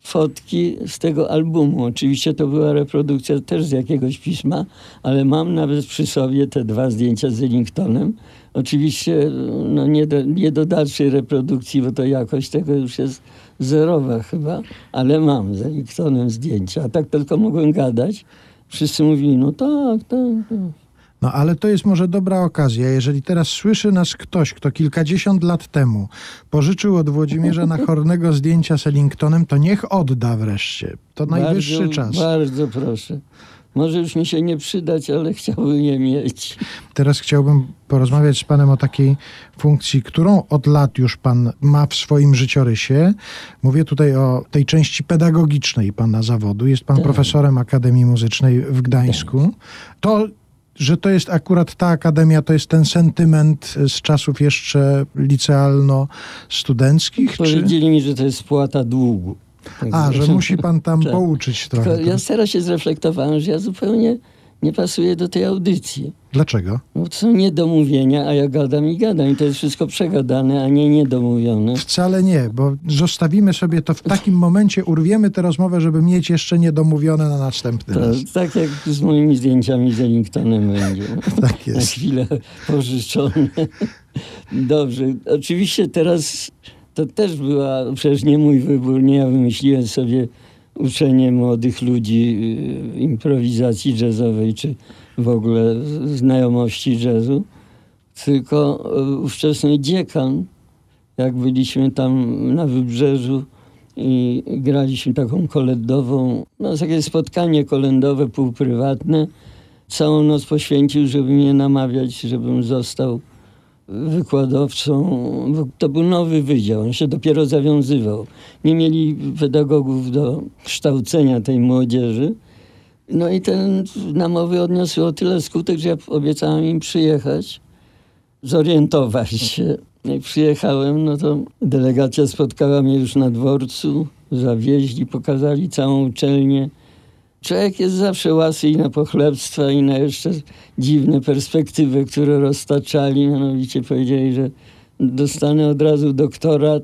fotki z tego albumu. Oczywiście to była reprodukcja też z jakiegoś pisma, ale mam nawet przy sobie te dwa zdjęcia z Ellingtonem. Oczywiście no nie, do, nie do dalszej reprodukcji, bo to jakość tego już jest zerowa chyba, ale mam z Ellingtonem zdjęcia. A tak tylko mogłem gadać. Wszyscy mówili, no tak, tak, tak. No ale to jest może dobra okazja, jeżeli teraz słyszy nas ktoś, kto kilkadziesiąt lat temu pożyczył od Włodzimierza Nachornego zdjęcia z Ellingtonem, to niech odda wreszcie. To najwyższy bardzo, czas. Bardzo proszę. Może już mi się nie przydać, ale chciałbym je mieć. Teraz chciałbym porozmawiać z panem o takiej funkcji, którą od lat już pan ma w swoim życiorysie. Mówię tutaj o tej części pedagogicznej pana zawodu. Jest pan Tak. profesorem Akademii Muzycznej w Gdańsku. To że to jest akurat ta akademia, to jest ten sentyment z czasów jeszcze licealno-studenckich? Czy... Powiedzieli mi, że to jest spłata długu. A, że musi pan tam Tak. pouczyć trochę. Tylko ja teraz się zreflektowałem, że ja zupełnie nie pasuję do tej audycji. Dlaczego? No to są niedomówienia, a ja gadam i gadam. I to jest wszystko przegadane, a nie niedomówione. Wcale nie, bo zostawimy sobie to w takim momencie, urwiemy tę rozmowę, żeby mieć jeszcze niedomówione na następny To raz. tak jak z moimi zdjęciami z Ellingtonem będzie. Tak Na jest. chwilę pożyczone. Dobrze. Oczywiście teraz to też była przecież nie mój wybór. Nie ja wymyśliłem sobie uczenie młodych ludzi y, improwizacji jazzowej, czy w ogóle znajomości jazzu. Tylko y, ówczesny dziekan, jak byliśmy tam na wybrzeżu i graliśmy taką kolendową, no takie spotkanie kolendowe, półprywatne, całą noc poświęcił, żeby mnie namawiać, żebym został wykładowcą. To był nowy wydział, on się dopiero zawiązywał. Nie mieli pedagogów do kształcenia tej młodzieży. No i ten namowy odniosły o tyle skutek, że ja obiecałem im przyjechać, zorientować się. Jak przyjechałem, no to delegacja spotkała mnie już na dworcu, zawieźli, pokazali całą uczelnię. Człowiek jest zawsze łasy i na pochlebstwa, i na jeszcze dziwne perspektywy, które roztaczali. Mianowicie powiedzieli, że dostanę od razu doktorat,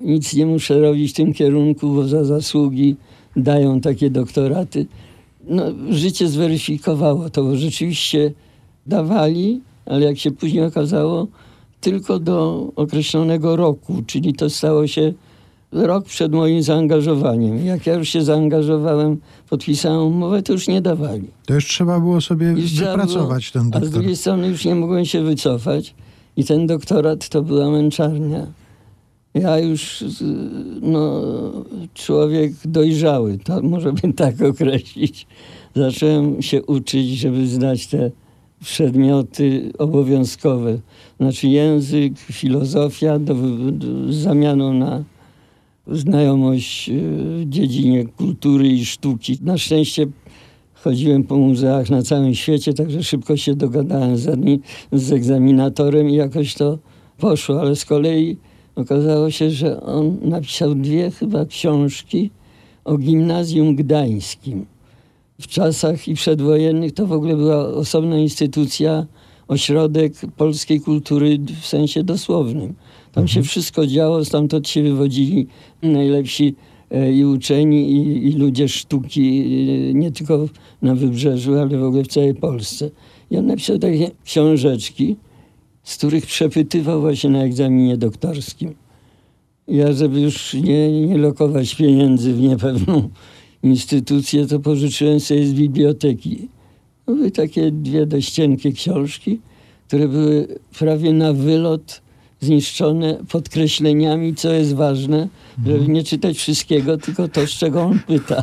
nic nie muszę robić w tym kierunku, bo za zasługi dają takie doktoraty. No, życie zweryfikowało to, bo rzeczywiście dawali, ale jak się później okazało, tylko do określonego roku, czyli to stało się rok przed moim zaangażowaniem. Jak ja już się zaangażowałem, podpisałem umowę, to już nie dawali. To już trzeba było sobie Już wypracować było, ten A z drugiej strony już nie mogłem się wycofać i ten doktorat to była męczarnia. Ja już, no, człowiek dojrzały, to może bym tak określić. Zacząłem się uczyć, żeby znać te przedmioty obowiązkowe. Znaczy język, filozofia do, do, z zamianą na znajomość e, w dziedzinie kultury i sztuki. Na szczęście chodziłem po muzeach na całym świecie, także szybko się dogadałem z, z egzaminatorem i jakoś to poszło, ale z kolei Okazało się, że on napisał dwie chyba książki o gimnazjum gdańskim. W czasach i przedwojennych to w ogóle była osobna instytucja, ośrodek polskiej kultury w sensie dosłownym. Tam się wszystko działo, stamtąd się wywodzili najlepsi e, i uczeni, i, i ludzie sztuki, e, nie tylko na Wybrzeżu, ale w ogóle w całej Polsce. I on napisał takie książeczki, z których przepytywał właśnie na egzaminie doktorskim. Ja, żeby już nie, nie lokować pieniędzy w niepewną instytucję, to pożyczyłem sobie z biblioteki. Były takie dwie dość cienkie książki, które były prawie na wylot zniszczone podkreśleniami, co jest ważne, żeby nie czytać wszystkiego, tylko to, z czego on pyta.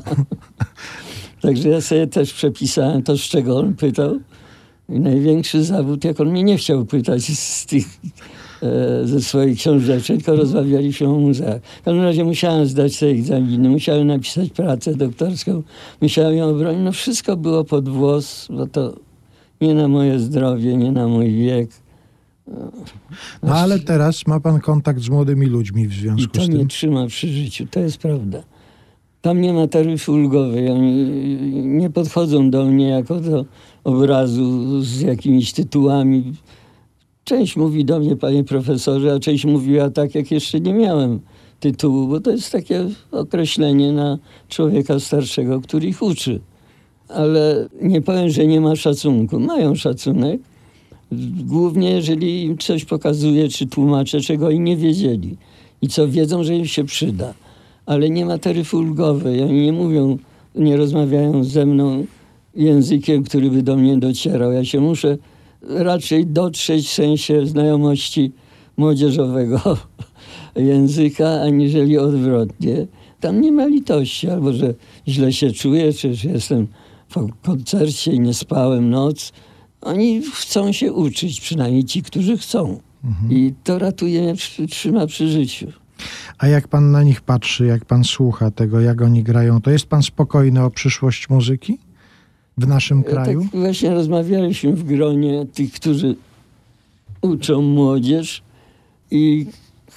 Także ja sobie też przepisałem to, z czego on pytał. I największy zawód, jak on mnie nie chciał pytać z tych, e, ze swoich książeczek, tylko rozmawialiśmy o muzeach. W każdym razie musiałem zdać te egzaminy, musiałem napisać pracę doktorską, musiałem ją obronić. No wszystko było pod włos, bo to nie na moje zdrowie, nie na mój wiek. No ale teraz ma pan kontakt z młodymi ludźmi w I związku to z mnie tym. trzyma przy życiu, to jest prawda. Tam nie ma taryfy ulgowej, oni nie podchodzą do mnie jako do obrazu z jakimiś tytułami. Część mówi do mnie, panie profesorze, a część mówiła tak, jak jeszcze nie miałem tytułu, bo to jest takie określenie na człowieka starszego, który ich uczy. Ale nie powiem, że nie ma szacunku. Mają szacunek, Głównie jeżeli im coś pokazuje, czy tłumaczę, czego oni nie wiedzieli i co wiedzą, że im się przyda. Ale nie ma taryfy ulgowej. Oni nie mówią, nie rozmawiają ze mną językiem, który by do mnie docierał. Ja się muszę raczej dotrzeć w sensie znajomości młodzieżowego języka, aniżeli odwrotnie. Tam nie ma litości, albo że źle się czuję, czy że jestem po koncercie i nie spałem noc. Oni chcą się uczyć, przynajmniej ci, którzy chcą. I to ratuje trzyma przy życiu. A jak pan na nich patrzy, jak pan słucha tego, jak oni grają, to jest pan spokojny o przyszłość muzyki w naszym kraju? Tak właśnie rozmawialiśmy w gronie tych, którzy uczą młodzież i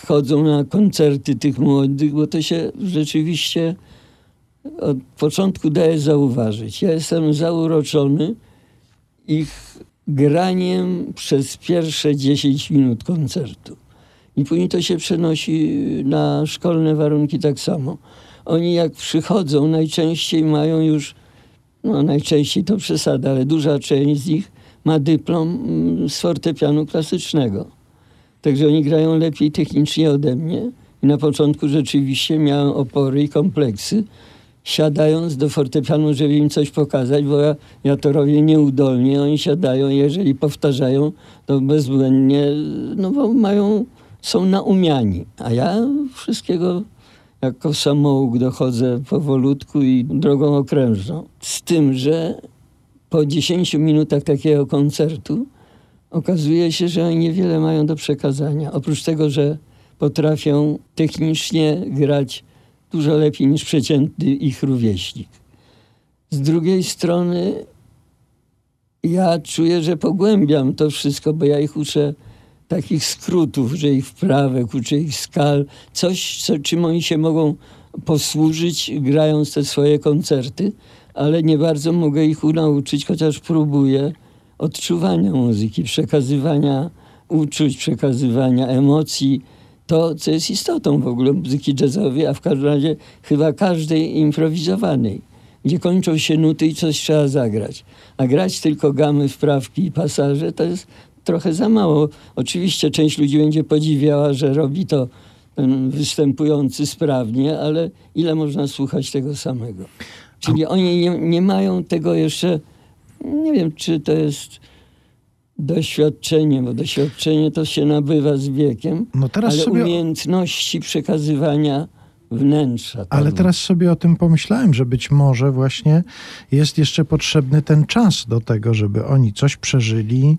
chodzą na koncerty tych młodych, bo to się rzeczywiście od początku daje zauważyć. Ja jestem zauroczony ich graniem przez pierwsze 10 minut koncertu. I później to się przenosi na szkolne warunki tak samo. Oni jak przychodzą, najczęściej mają już no najczęściej to przesada, ale duża część z nich ma dyplom mm, z fortepianu klasycznego. Także oni grają lepiej technicznie ode mnie. I na początku rzeczywiście miałem opory i kompleksy, siadając do fortepianu, żeby im coś pokazać, bo ja, ja to robię nieudolnie. Oni siadają, jeżeli powtarzają, to bezbłędnie, no bo mają, są naumiani. A ja wszystkiego jako samouk dochodzę powolutku i drogą okrężną. Z tym, że po 10 minutach takiego koncertu okazuje się, że oni niewiele mają do przekazania. Oprócz tego, że potrafią technicznie grać dużo lepiej niż przeciętny ich rówieśnik. Z drugiej strony ja czuję, że pogłębiam to wszystko, bo ja ich uczę takich skrótów, że ich wprawek, uczę ich skal, coś, co, czym oni się mogą posłużyć, grając te swoje koncerty, ale nie bardzo mogę ich nauczyć, chociaż próbuję odczuwania muzyki, przekazywania uczuć, przekazywania emocji. To, co jest istotą w ogóle muzyki jazzowej, a w każdym razie chyba każdej improwizowanej, gdzie kończą się nuty i coś trzeba zagrać. A grać tylko gamy, wprawki i pasaże to jest trochę za mało. Oczywiście część ludzi będzie podziwiała, że robi to ten występujący sprawnie, ale ile można słuchać tego samego? Czyli oni nie, nie mają tego jeszcze, nie wiem, czy to jest doświadczenie, bo doświadczenie to się nabywa z wiekiem, No teraz ale sobie- umiejętności przekazywania wnętrza. Ale tam. teraz sobie o tym pomyślałem, że być może właśnie jest jeszcze potrzebny ten czas do tego, żeby oni coś przeżyli,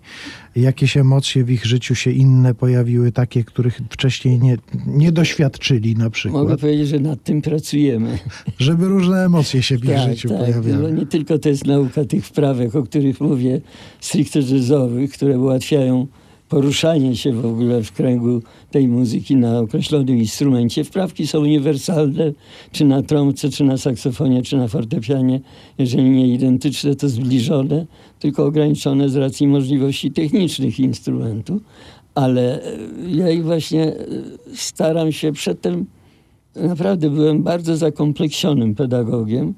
jakieś emocje w ich życiu się inne pojawiły, takie, których wcześniej nie, nie doświadczyli na Mogę przykład, powiedzieć, że nad tym pracujemy. żeby różne emocje się w ich tak, życiu tak. No pojawiały. nie tylko to jest nauka tych wprawek, o których mówię, stricte jazzowych, które ułatwiają poruszanie się w ogóle w kręgu tej muzyki na określonym instrumencie. Wprawki są uniwersalne, czy na trąbce, czy na saksofonie, czy na fortepianie. Jeżeli nie identyczne, to zbliżone, tylko ograniczone z racji możliwości technicznych instrumentu. Ale e, ja ich właśnie e, staram się przedtem, naprawdę byłem bardzo zakompleksionym pedagogiem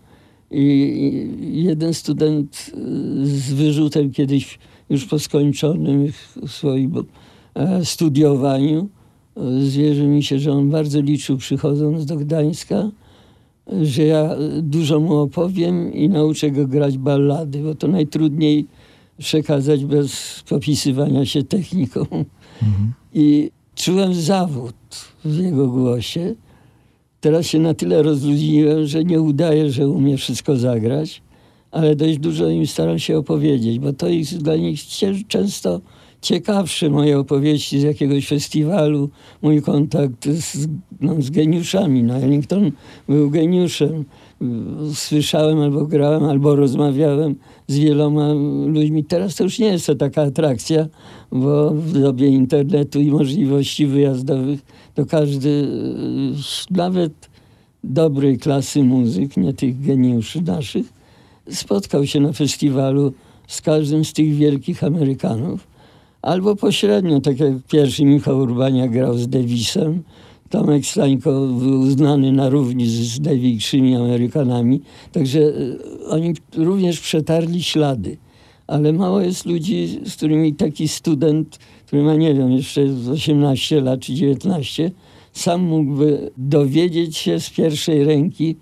i jeden student e, z wyrzutem kiedyś już po skończonym swoim studiowaniu zwierzy mi się, że on bardzo liczył przychodząc do Gdańska, że ja dużo mu opowiem i nauczę go grać ballady, bo to najtrudniej przekazać bez popisywania się techniką. Mhm. I czułem zawód w jego głosie. Teraz się na tyle rozluźniłem, że nie udaję, że umie wszystko zagrać, ale dość dużo im staram się opowiedzieć, bo to jest dla nich często ciekawsze moje opowieści z jakiegoś festiwalu, mój kontakt z, no, z geniuszami. No, Ellington był geniuszem. Słyszałem albo grałem, albo rozmawiałem z wieloma ludźmi. Teraz to już nie jest to taka atrakcja, bo w dobie internetu i możliwości wyjazdowych to każdy, nawet dobrej klasy muzyk, nie tych geniuszy naszych, spotkał się na festiwalu z każdym z tych wielkich Amerykanów albo pośrednio, tak jak pierwszy Michał Urbania grał z Davisem, Tomek Stańko był znany na równi z największymi Amerykanami, także e, oni również przetarli ślady. Ale mało jest ludzi, z którymi taki student, który ma, nie wiem, jeszcze 18 lat czy 19, sam mógłby dowiedzieć się z pierwszej ręki,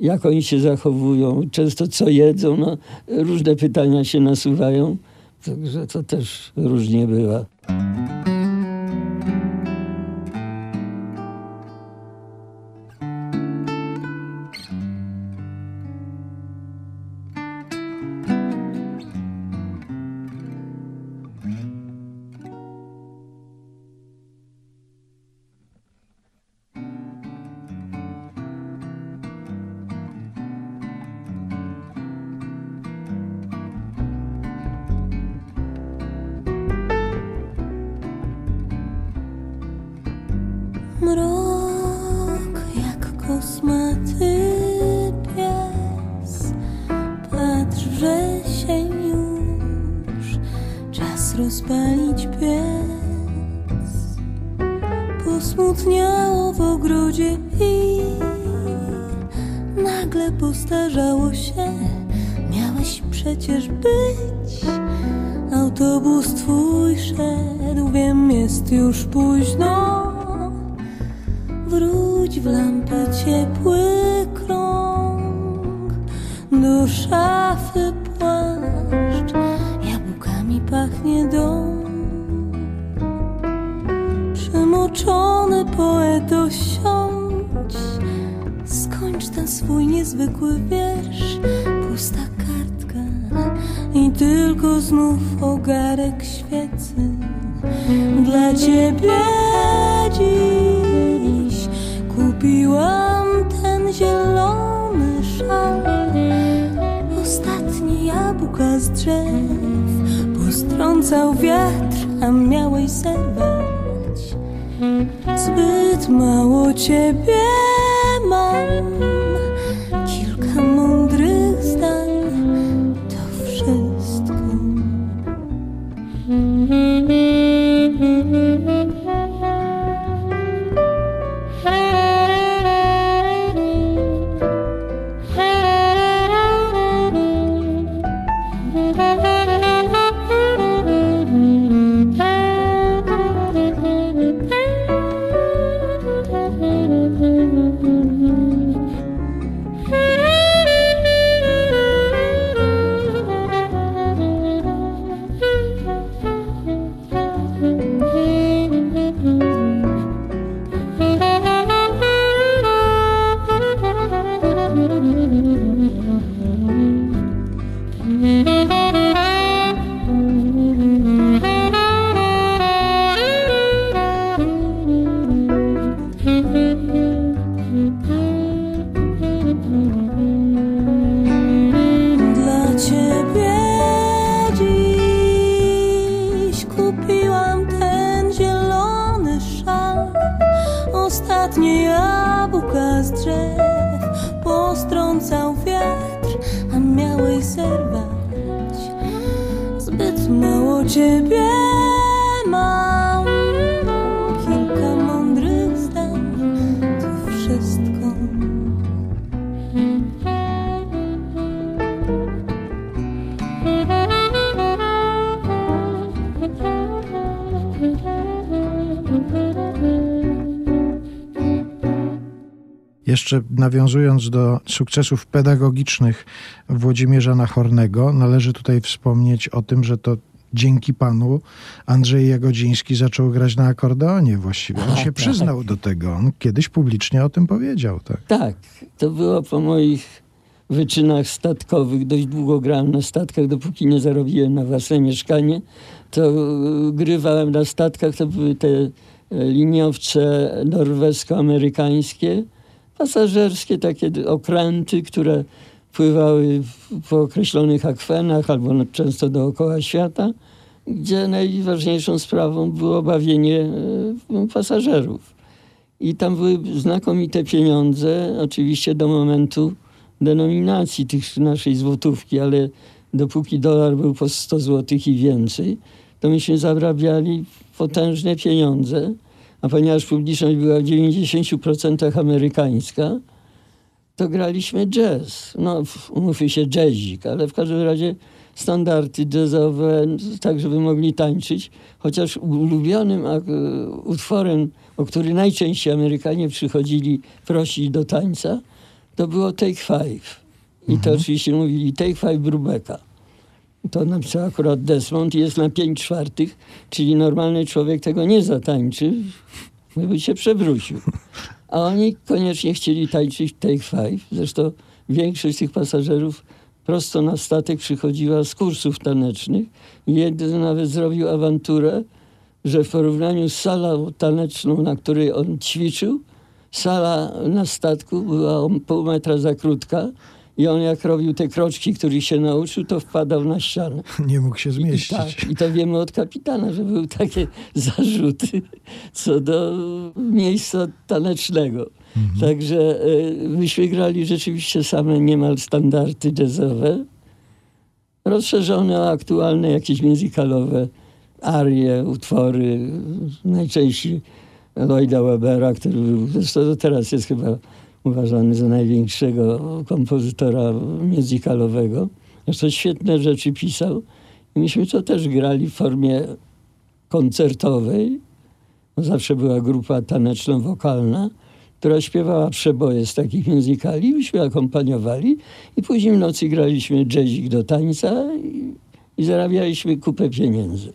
jak oni się zachowują, często co jedzą. No, różne pytania się nasuwają. Także to też różnie bywa. Nawiązując do sukcesów pedagogicznych Włodzimierza Nachornego, należy tutaj wspomnieć o tym, że to dzięki panu Andrzej Jagodziński zaczął grać na akordeonie właściwie. On A, się tak. przyznał do tego. On kiedyś publicznie o tym powiedział. Tak. Tak, to było po moich wyczynach statkowych. Dość długo grałem na statkach, dopóki nie zarobiłem na własne mieszkanie. To e, grywałem na statkach, to były te e, liniowce norwesko-amerykańskie, pasażerskie takie okręty, które pływały po określonych akwenach albo często dookoła świata, gdzie najważniejszą sprawą było bawienie e, pasażerów. I tam były znakomite pieniądze, oczywiście do momentu denominacji tych naszej złotówki, ale dopóki dolar był po 100 złotych i więcej, to myśmy zarabiali potężne pieniądze, a ponieważ publiczność była w 90% amerykańska, to graliśmy jazz. No, umówmy się, jazzik, ale w każdym razie standardy jazzowe, tak żeby mogli tańczyć. Chociaż ulubionym e, utworem, o który najczęściej Amerykanie przychodzili prosić do tańca, to było Take Five. I to oczywiście mówili Take Five Brubeka. To napisał akurat Desmond i jest na 5 czwartych, czyli normalny człowiek tego nie zatańczy, by się przewrócił. A oni koniecznie chcieli tańczyć Take Five. Zresztą większość tych pasażerów prosto na statek przychodziła z kursów tanecznych. Jeden nawet zrobił awanturę, że w porównaniu z salą taneczną, na której on ćwiczył, sala na statku była o pół metra za krótka i on jak robił te kroczki, których się nauczył, to wpadał na ścianę. Nie mógł się I, zmieścić. tak, I to wiemy od kapitana, że były takie zarzuty co do miejsca tanecznego. Także y, myśmy grali rzeczywiście same niemal standardy jazzowe, rozszerzone o aktualne jakieś muzykalowe arie, utwory, najczęściej Lloyda Webera, który był, zresztą teraz jest chyba uważany za największego kompozytora muzykalowego. Zresztą świetne rzeczy pisał. I myśmy to też grali w formie koncertowej. Zawsze była grupa taneczno-wokalna, która śpiewała przeboje z takich muzykali. Myśmy akompaniowali i później w nocy graliśmy jazzik do tańca i, i zarabialiśmy kupę pieniędzy.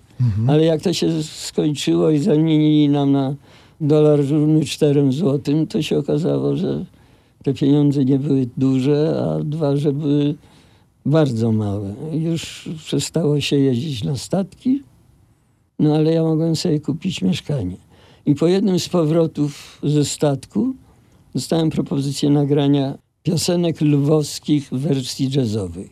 Ale jak to się skończyło i zamienili nam na dolar równy 4 złotym, to się okazało, że te pieniądze nie były duże, a dwa, że były bardzo małe. Już przestało się jeździć na statki, no ale ja mogłem sobie kupić mieszkanie. I po jednym z powrotów ze statku dostałem propozycję nagrania piosenek lwowskich w wersji jazzowej.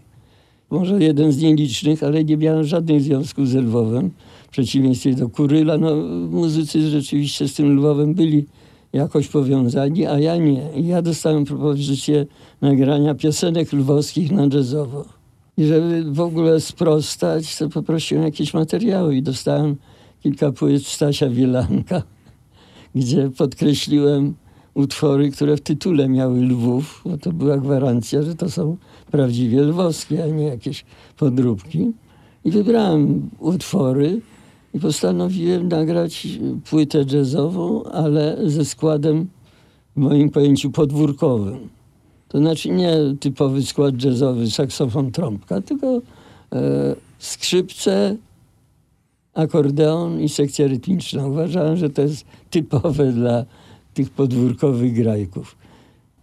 Może jeden z nielicznych, ale nie miałem żadnych związków z Lwowem. W przeciwieństwie do Kuryla, no muzycy rzeczywiście z tym Lwowem byli jakoś powiązani, a ja nie. I ja dostałem propozycję nagrania piosenek lwowskich na jazzowo. I żeby w ogóle sprostać, to poprosiłem jakieś materiały i dostałem kilka płyt Stasia Wielanka, gdzie podkreśliłem utwory, które w tytule miały Lwów, bo to była gwarancja, że to są prawdziwie lwowskie, a nie jakieś podróbki. I wybrałem utwory i postanowiłem nagrać płytę jazzową, ale ze składem w moim pojęciu podwórkowym. To znaczy nie typowy skład jazzowy, saksofon, trąbka, tylko e, skrzypce, akordeon i sekcja rytmiczna. Uważałem, że to jest typowe dla tych podwórkowych grajków.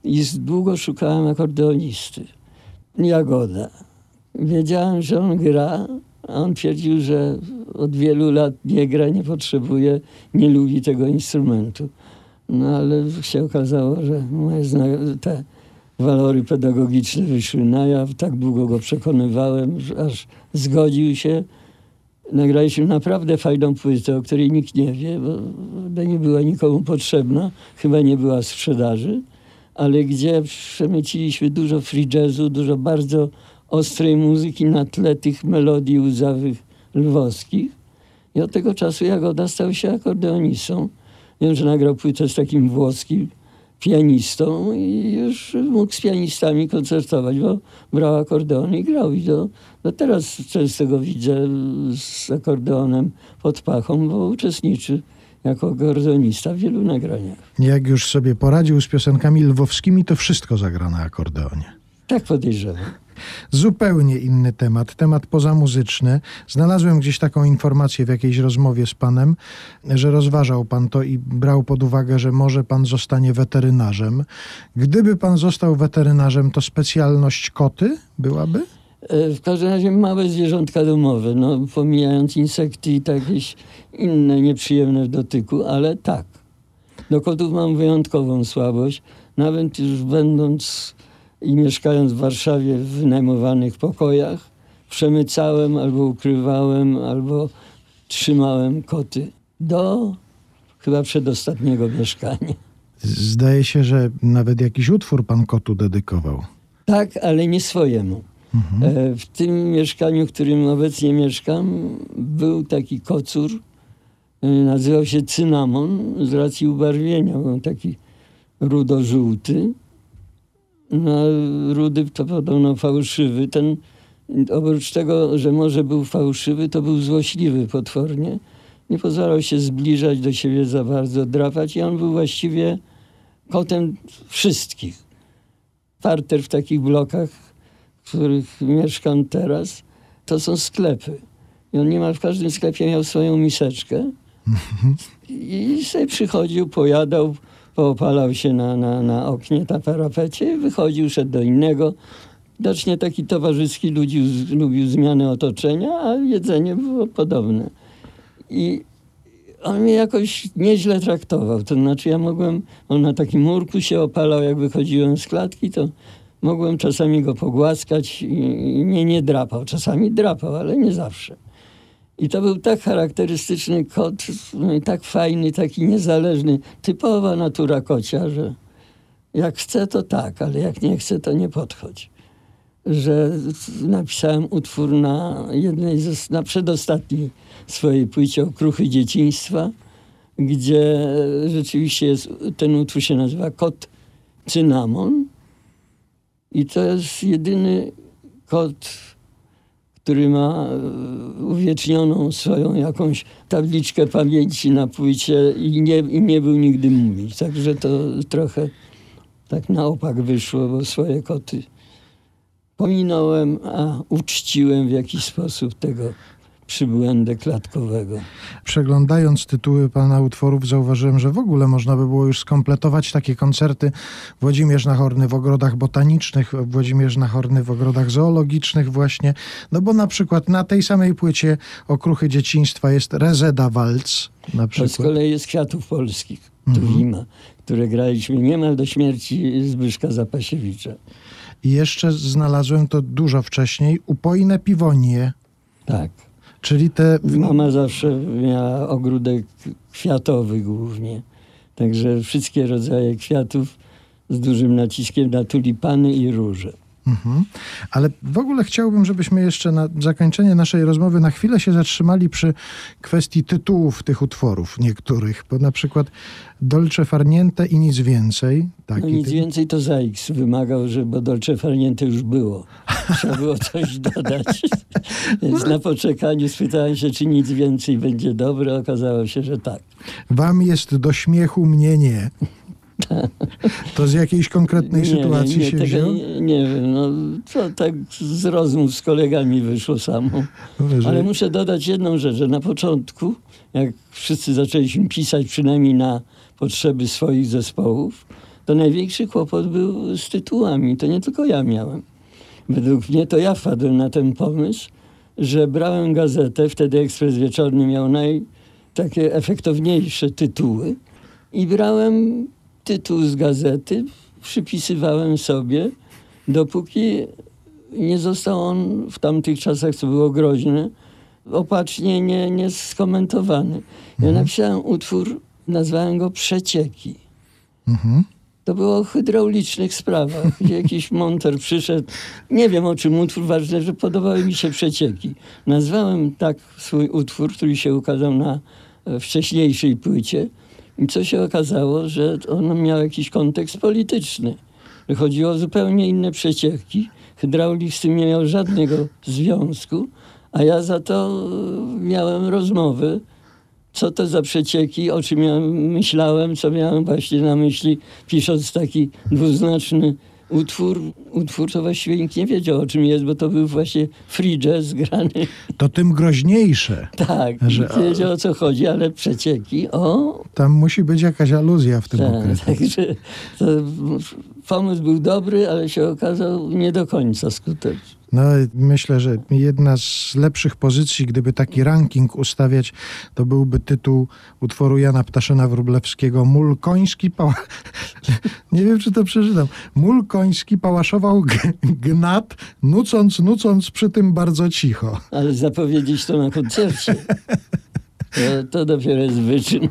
I długo szukałem akordeonisty. Jagoda. Wiedziałem, że on gra, a on twierdził, że od wielu lat nie gra, nie potrzebuje, nie lubi tego instrumentu. No ale się okazało, że moje te walory pedagogiczne wyszły na jaw. Tak długo go przekonywałem, że aż zgodził się nagraliśmy naprawdę fajną płytę, o której nikt nie wie, bo nie była nikomu potrzebna, chyba nie była sprzedaży, ale gdzie przemyciliśmy dużo free jazzu, dużo bardzo ostrej muzyki na tle tych melodii łzawych lwowskich. I od tego czasu Jagoda stał się akordeonistą. Wiem, że nagrał płytę z takim włoskim pianistą i już mógł z pianistami koncertować, bo brał akordeon i grał. I do, do teraz często go widzę z akordeonem pod pachą, bo uczestniczy jako akordeonista w wielu nagraniach. Jak już sobie poradził z piosenkami lwowskimi, to wszystko zagra na akordeonie. Tak podejrzewam. Zupełnie inny temat, temat pozamuzyczny. Znalazłem gdzieś taką informację w jakiejś rozmowie z panem, że rozważał pan to i brał pod uwagę, że może pan zostanie weterynarzem. Gdyby pan został weterynarzem, to specjalność koty byłaby? E, W każdym razie małe zwierzątka domowe, no pomijając insekty i tak jakieś inne nieprzyjemne w dotyku, ale tak. Do kotów mam wyjątkową słabość. Nawet już będąc i mieszkając w Warszawie w wynajmowanych pokojach, przemycałem albo ukrywałem, albo trzymałem koty do chyba przedostatniego mieszkania. Zdaje się, że nawet jakiś utwór pan kotu dedykował. Tak, ale nie swojemu. E, W tym mieszkaniu, w którym obecnie mieszkam, był taki kocur, e, nazywał się cynamon z racji ubarwienia. Był taki rudo-żółty. No, rudy to podobno fałszywy. Ten, oprócz tego, że może był fałszywy, to był złośliwy potwornie. Nie pozwalał się zbliżać do siebie za bardzo, drapać i on był właściwie kotem wszystkich. Parter w takich blokach w których mieszkam teraz, to są sklepy. I on nie ma w każdym sklepie miał swoją miseczkę. I sobie przychodził, pojadał, poopalał się na, na, na oknie, na parapecie, wychodził, szedł do innego. Widocznie taki towarzyski ludził, lubił zmianę otoczenia, a jedzenie było podobne. I on mnie jakoś nieźle traktował. To znaczy ja mogłem, on na takim murku się opalał, jak wychodziłem z klatki, to mogłem czasami go pogłaskać i, i mnie nie drapał. Czasami drapał, ale nie zawsze. I to był tak charakterystyczny kot, no tak fajny, taki niezależny, typowa natura kocia, że jak chce, to tak, ale jak nie chce, to nie podchodź. Że napisałem utwór na jednej, ze, na przedostatniej swojej płycie Okruchy Dzieciństwa, gdzie rzeczywiście jest, ten utwór się nazywa Kot Cynamon. I to jest jedyny kot, który ma e, uwiecznioną swoją jakąś tabliczkę pamięci na płycie i nie, i nie był nigdy mówić. Także to trochę tak na opak wyszło, bo swoje koty pominąłem, a uczciłem w jakiś sposób tego przybłędę klatkowego. Przeglądając tytuły pana utworów, zauważyłem, że w ogóle można by było już skompletować takie koncerty Włodzimierz Nachorny w ogrodach botanicznych, Włodzimierz Nachorny w ogrodach zoologicznych właśnie. No bo na przykład na tej samej płycie Okruchy Dzieciństwa jest Rezeda Walc na To z przykład. kolei jest Kwiatów Polskich, Tuwima, które graliśmy niemal do śmierci Zbyszka Zapasiewicza. I jeszcze znalazłem to dużo wcześniej, Upojne Piwonie, Tak. Czyli te... Mama zawsze miała ogródek kwiatowy głównie. Także wszystkie rodzaje kwiatów z dużym naciskiem na tulipany i róże. Mhm. Ale w ogóle chciałbym, żebyśmy jeszcze na zakończenie naszej rozmowy na chwilę się zatrzymali przy kwestii tytułów tych utworów niektórych, bo na przykład Dolce Farniente i nic więcej. Taki No nic więcej to Zajks wymagał, że bo Dolce Farniente już było. Trzeba było coś dodać. Więc na poczekaniu spytałem się, czy nic więcej będzie dobre. Okazało się, że tak. Wam jest do śmiechu, mnie nie. To z jakiejś konkretnej sytuacji nie, się tego wziął? Nie, nie wiem, no to tak z rozmów z kolegami wyszło samo. Że- Ale muszę dodać jedną rzecz, że na początku, jak wszyscy zaczęliśmy pisać przynajmniej na potrzeby swoich zespołów, to największy kłopot był z tytułami. To nie tylko ja miałem. Według mnie to ja wpadłem na ten pomysł, że brałem gazetę, wtedy Ekspres Wieczorny miał naj, takie efektowniejsze tytuły i brałem tytuł z gazety, przypisywałem sobie, dopóki nie został on w tamtych czasach, co było groźne, opacznie nie, nie skomentowany. Ja napisałem utwór, nazwałem go Przecieki. Mhm. To było o hydraulicznych sprawach, gdzie jakiś monter przyszedł. Nie wiem o czym utwór, ważne, że podobały mi się przecieki. Nazwałem tak swój utwór, który się ukazał na e, wcześniejszej płycie. I co się okazało, że on miał jakiś kontekst polityczny. Chodziło o zupełnie inne przecieki. Hydraulik z tym nie miał żadnego związku, a ja za to e, miałem rozmowy co to za przecieki, o czym ja myślałem, co miałem właśnie na myśli, pisząc taki dwuznaczny utwór. Utwór to właściwie nikt nie wiedział, o czym jest, bo to był właśnie free jazz grany. To tym groźniejsze. Tak, Że- nikt nie wiedział o co chodzi, ale przecieki, o, Tam musi być jakaś aluzja w tym tak, okresie. także to pomysł był dobry, ale się okazał nie do końca skuteczny. No, myślę, że jedna z lepszych pozycji, gdyby taki ranking ustawiać, to byłby tytuł utworu Jana Ptaszyna Wróblewskiego Mól koński pała... Nie wiem, czy to przeczytam. Mól koński pałaszował gnat, nucąc, nucąc przy tym bardzo cicho. Ale zapowiedzieć to na koncercie, to, to dopiero jest wyczyn.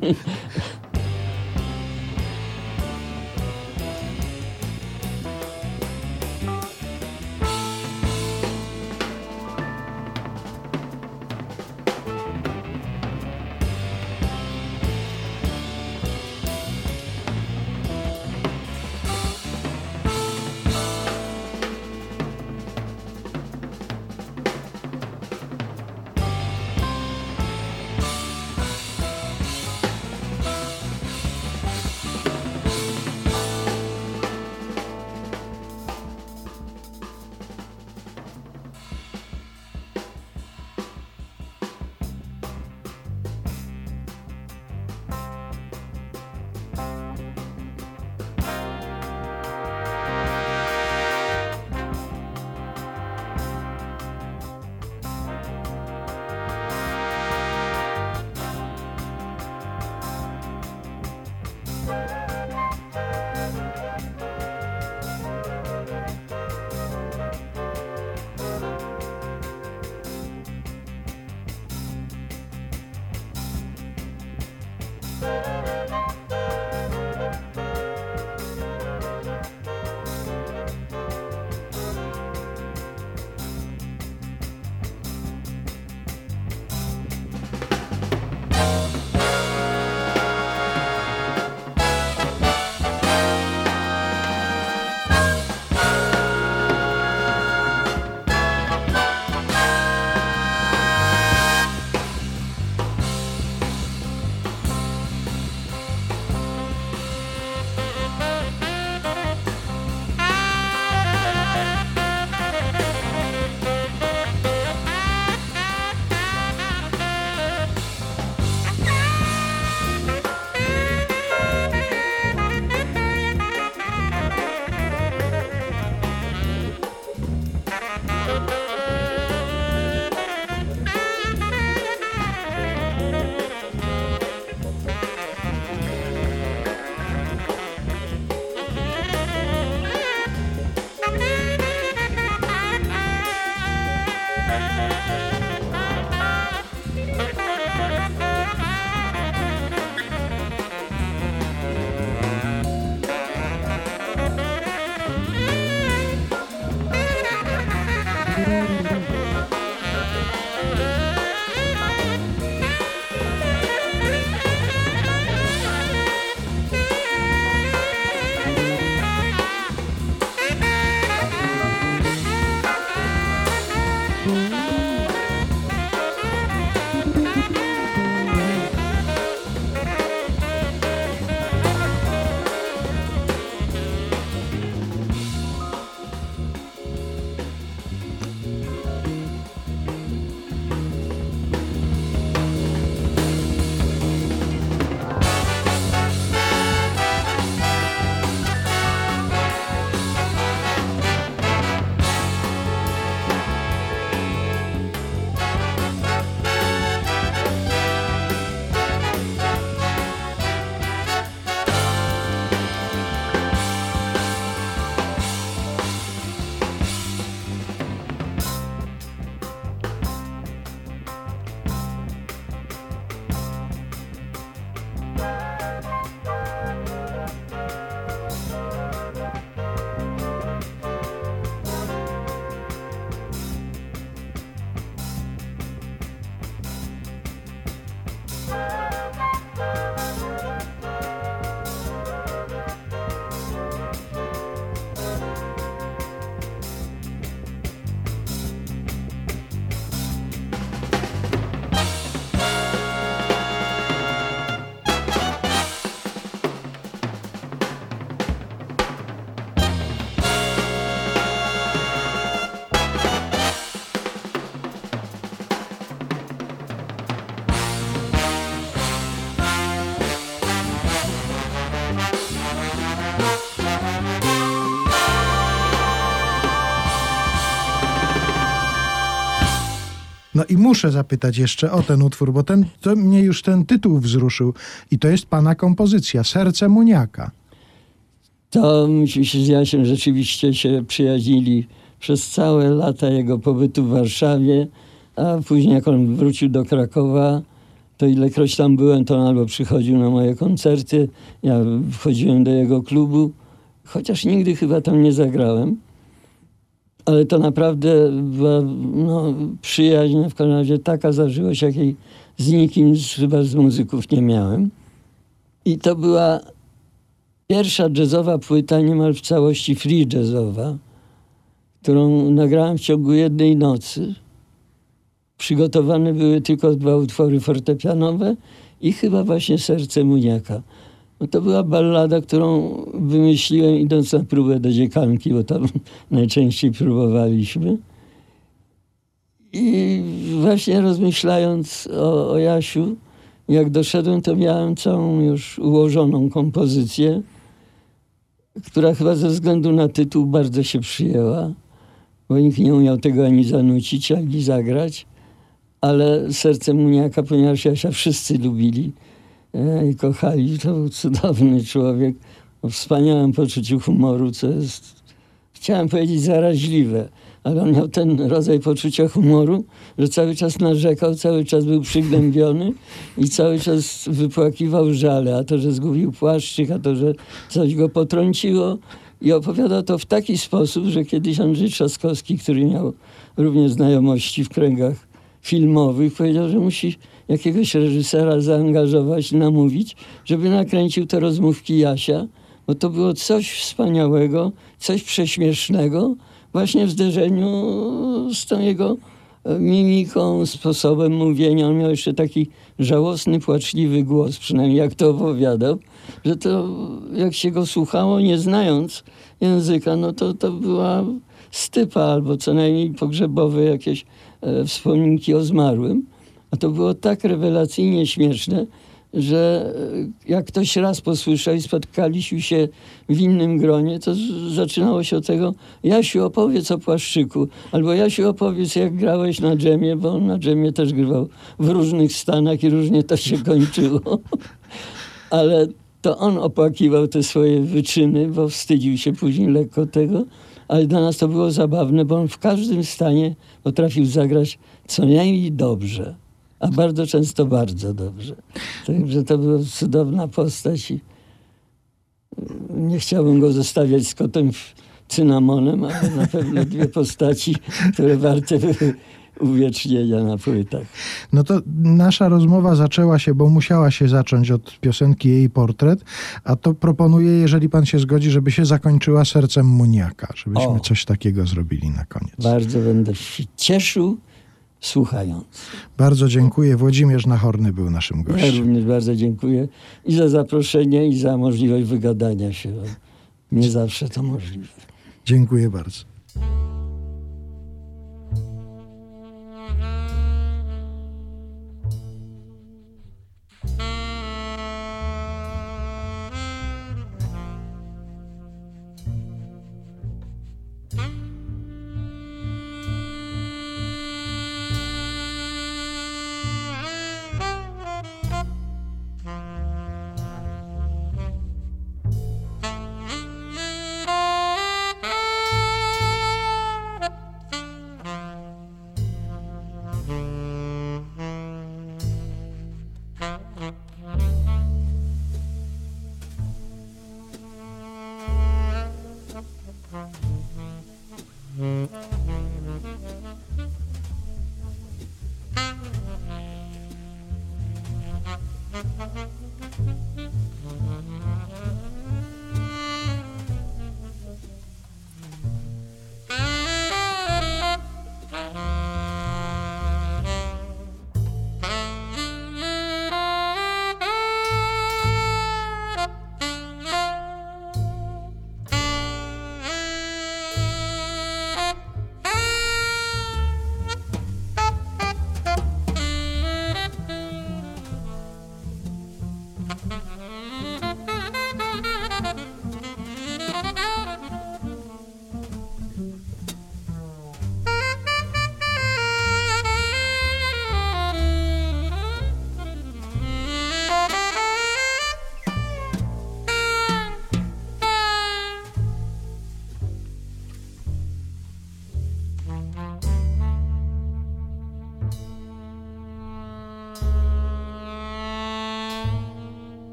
I muszę zapytać jeszcze o ten utwór, bo ten, to mnie już ten tytuł wzruszył. I to jest pana kompozycja, Serce Muniaka. To się z Jasiem rzeczywiście się przyjaźnili przez całe lata jego pobytu w Warszawie, a później jak on wrócił do Krakowa, to ilekroć tam byłem, to on albo przychodził na moje koncerty, ja wchodziłem do jego klubu, chociaż nigdy chyba tam nie zagrałem. Ale to naprawdę była no, przyjaźń, w każdym razie taka zażyłość, jakiej z nikim z, chyba z muzyków nie miałem. I to była pierwsza jazzowa płyta, niemal w całości free jazzowa, którą nagrałem w ciągu jednej nocy. Przygotowane były tylko dwa utwory fortepianowe i chyba właśnie Serce Muniaka. To była ballada, którą wymyśliłem idąc na próbę do dziekanki, bo tam najczęściej próbowaliśmy. I właśnie rozmyślając o, o Jasiu, jak doszedłem, to miałem całą już ułożoną kompozycję, która chyba ze względu na tytuł bardzo się przyjęła, bo nikt nie umiał tego ani zanucić, ani zagrać. Ale serce Muniaka, ponieważ Jasia wszyscy lubili i kochali, to był cudowny człowiek o wspaniałym poczuciu humoru, co jest, chciałem powiedzieć, zaraźliwe. Ale on miał ten rodzaj poczucia humoru, że cały czas narzekał, cały czas był przygnębiony i cały czas wypłakiwał żale. A to, że zgubił płaszczyk, a to, że coś go potrąciło. I opowiada to w taki sposób, że kiedyś Andrzej Trzaskowski, który miał również znajomości w kręgach filmowych, powiedział, że musi jakiegoś reżysera zaangażować, namówić, żeby nakręcił te rozmówki Jasia, bo to było coś wspaniałego, coś prześmiesznego, właśnie w zderzeniu z tą jego e, mimiką, sposobem mówienia. On miał jeszcze taki żałosny, płaczliwy głos, przynajmniej jak to opowiadał, że to jak się go słuchało, nie znając języka, no to to była stypa albo co najmniej pogrzebowe jakieś e, wspominki o zmarłym. A to było tak rewelacyjnie śmieszne, że e, jak ktoś raz posłyszał i spotkaliśmy się w innym gronie, to zaczynało się od tego, Jasiu opowiedz o Płaszczyku, albo Jasiu opowiedz jak grałeś na dżemie, bo on na dżemie też grywał w różnych stanach i różnie to się kończyło. Ale to on opłakiwał te swoje wyczyny, bo wstydził się później lekko tego, ale dla nas to było zabawne, bo on w każdym stanie potrafił zagrać co najmniej dobrze, a bardzo często bardzo dobrze. Także to była cudowna postać i nie chciałbym go zostawiać z kotem cynamonem, ale na pewno dwie postaci, które warte były uwiecznienia na płytach. No to nasza rozmowa zaczęła się, bo musiała się zacząć od piosenki Jej Portret, a to proponuję, jeżeli pan się zgodzi, żeby się zakończyła Sercem Muniaka, żebyśmy O. coś takiego zrobili na koniec. Bardzo będę się cieszył, słuchając. Bardzo dziękuję. Włodzimierz Nachorny był naszym Ja gościem. również bardzo dziękuję i za zaproszenie, i za możliwość wygadania się. Nie zawsze to możliwe. Dziękuję bardzo.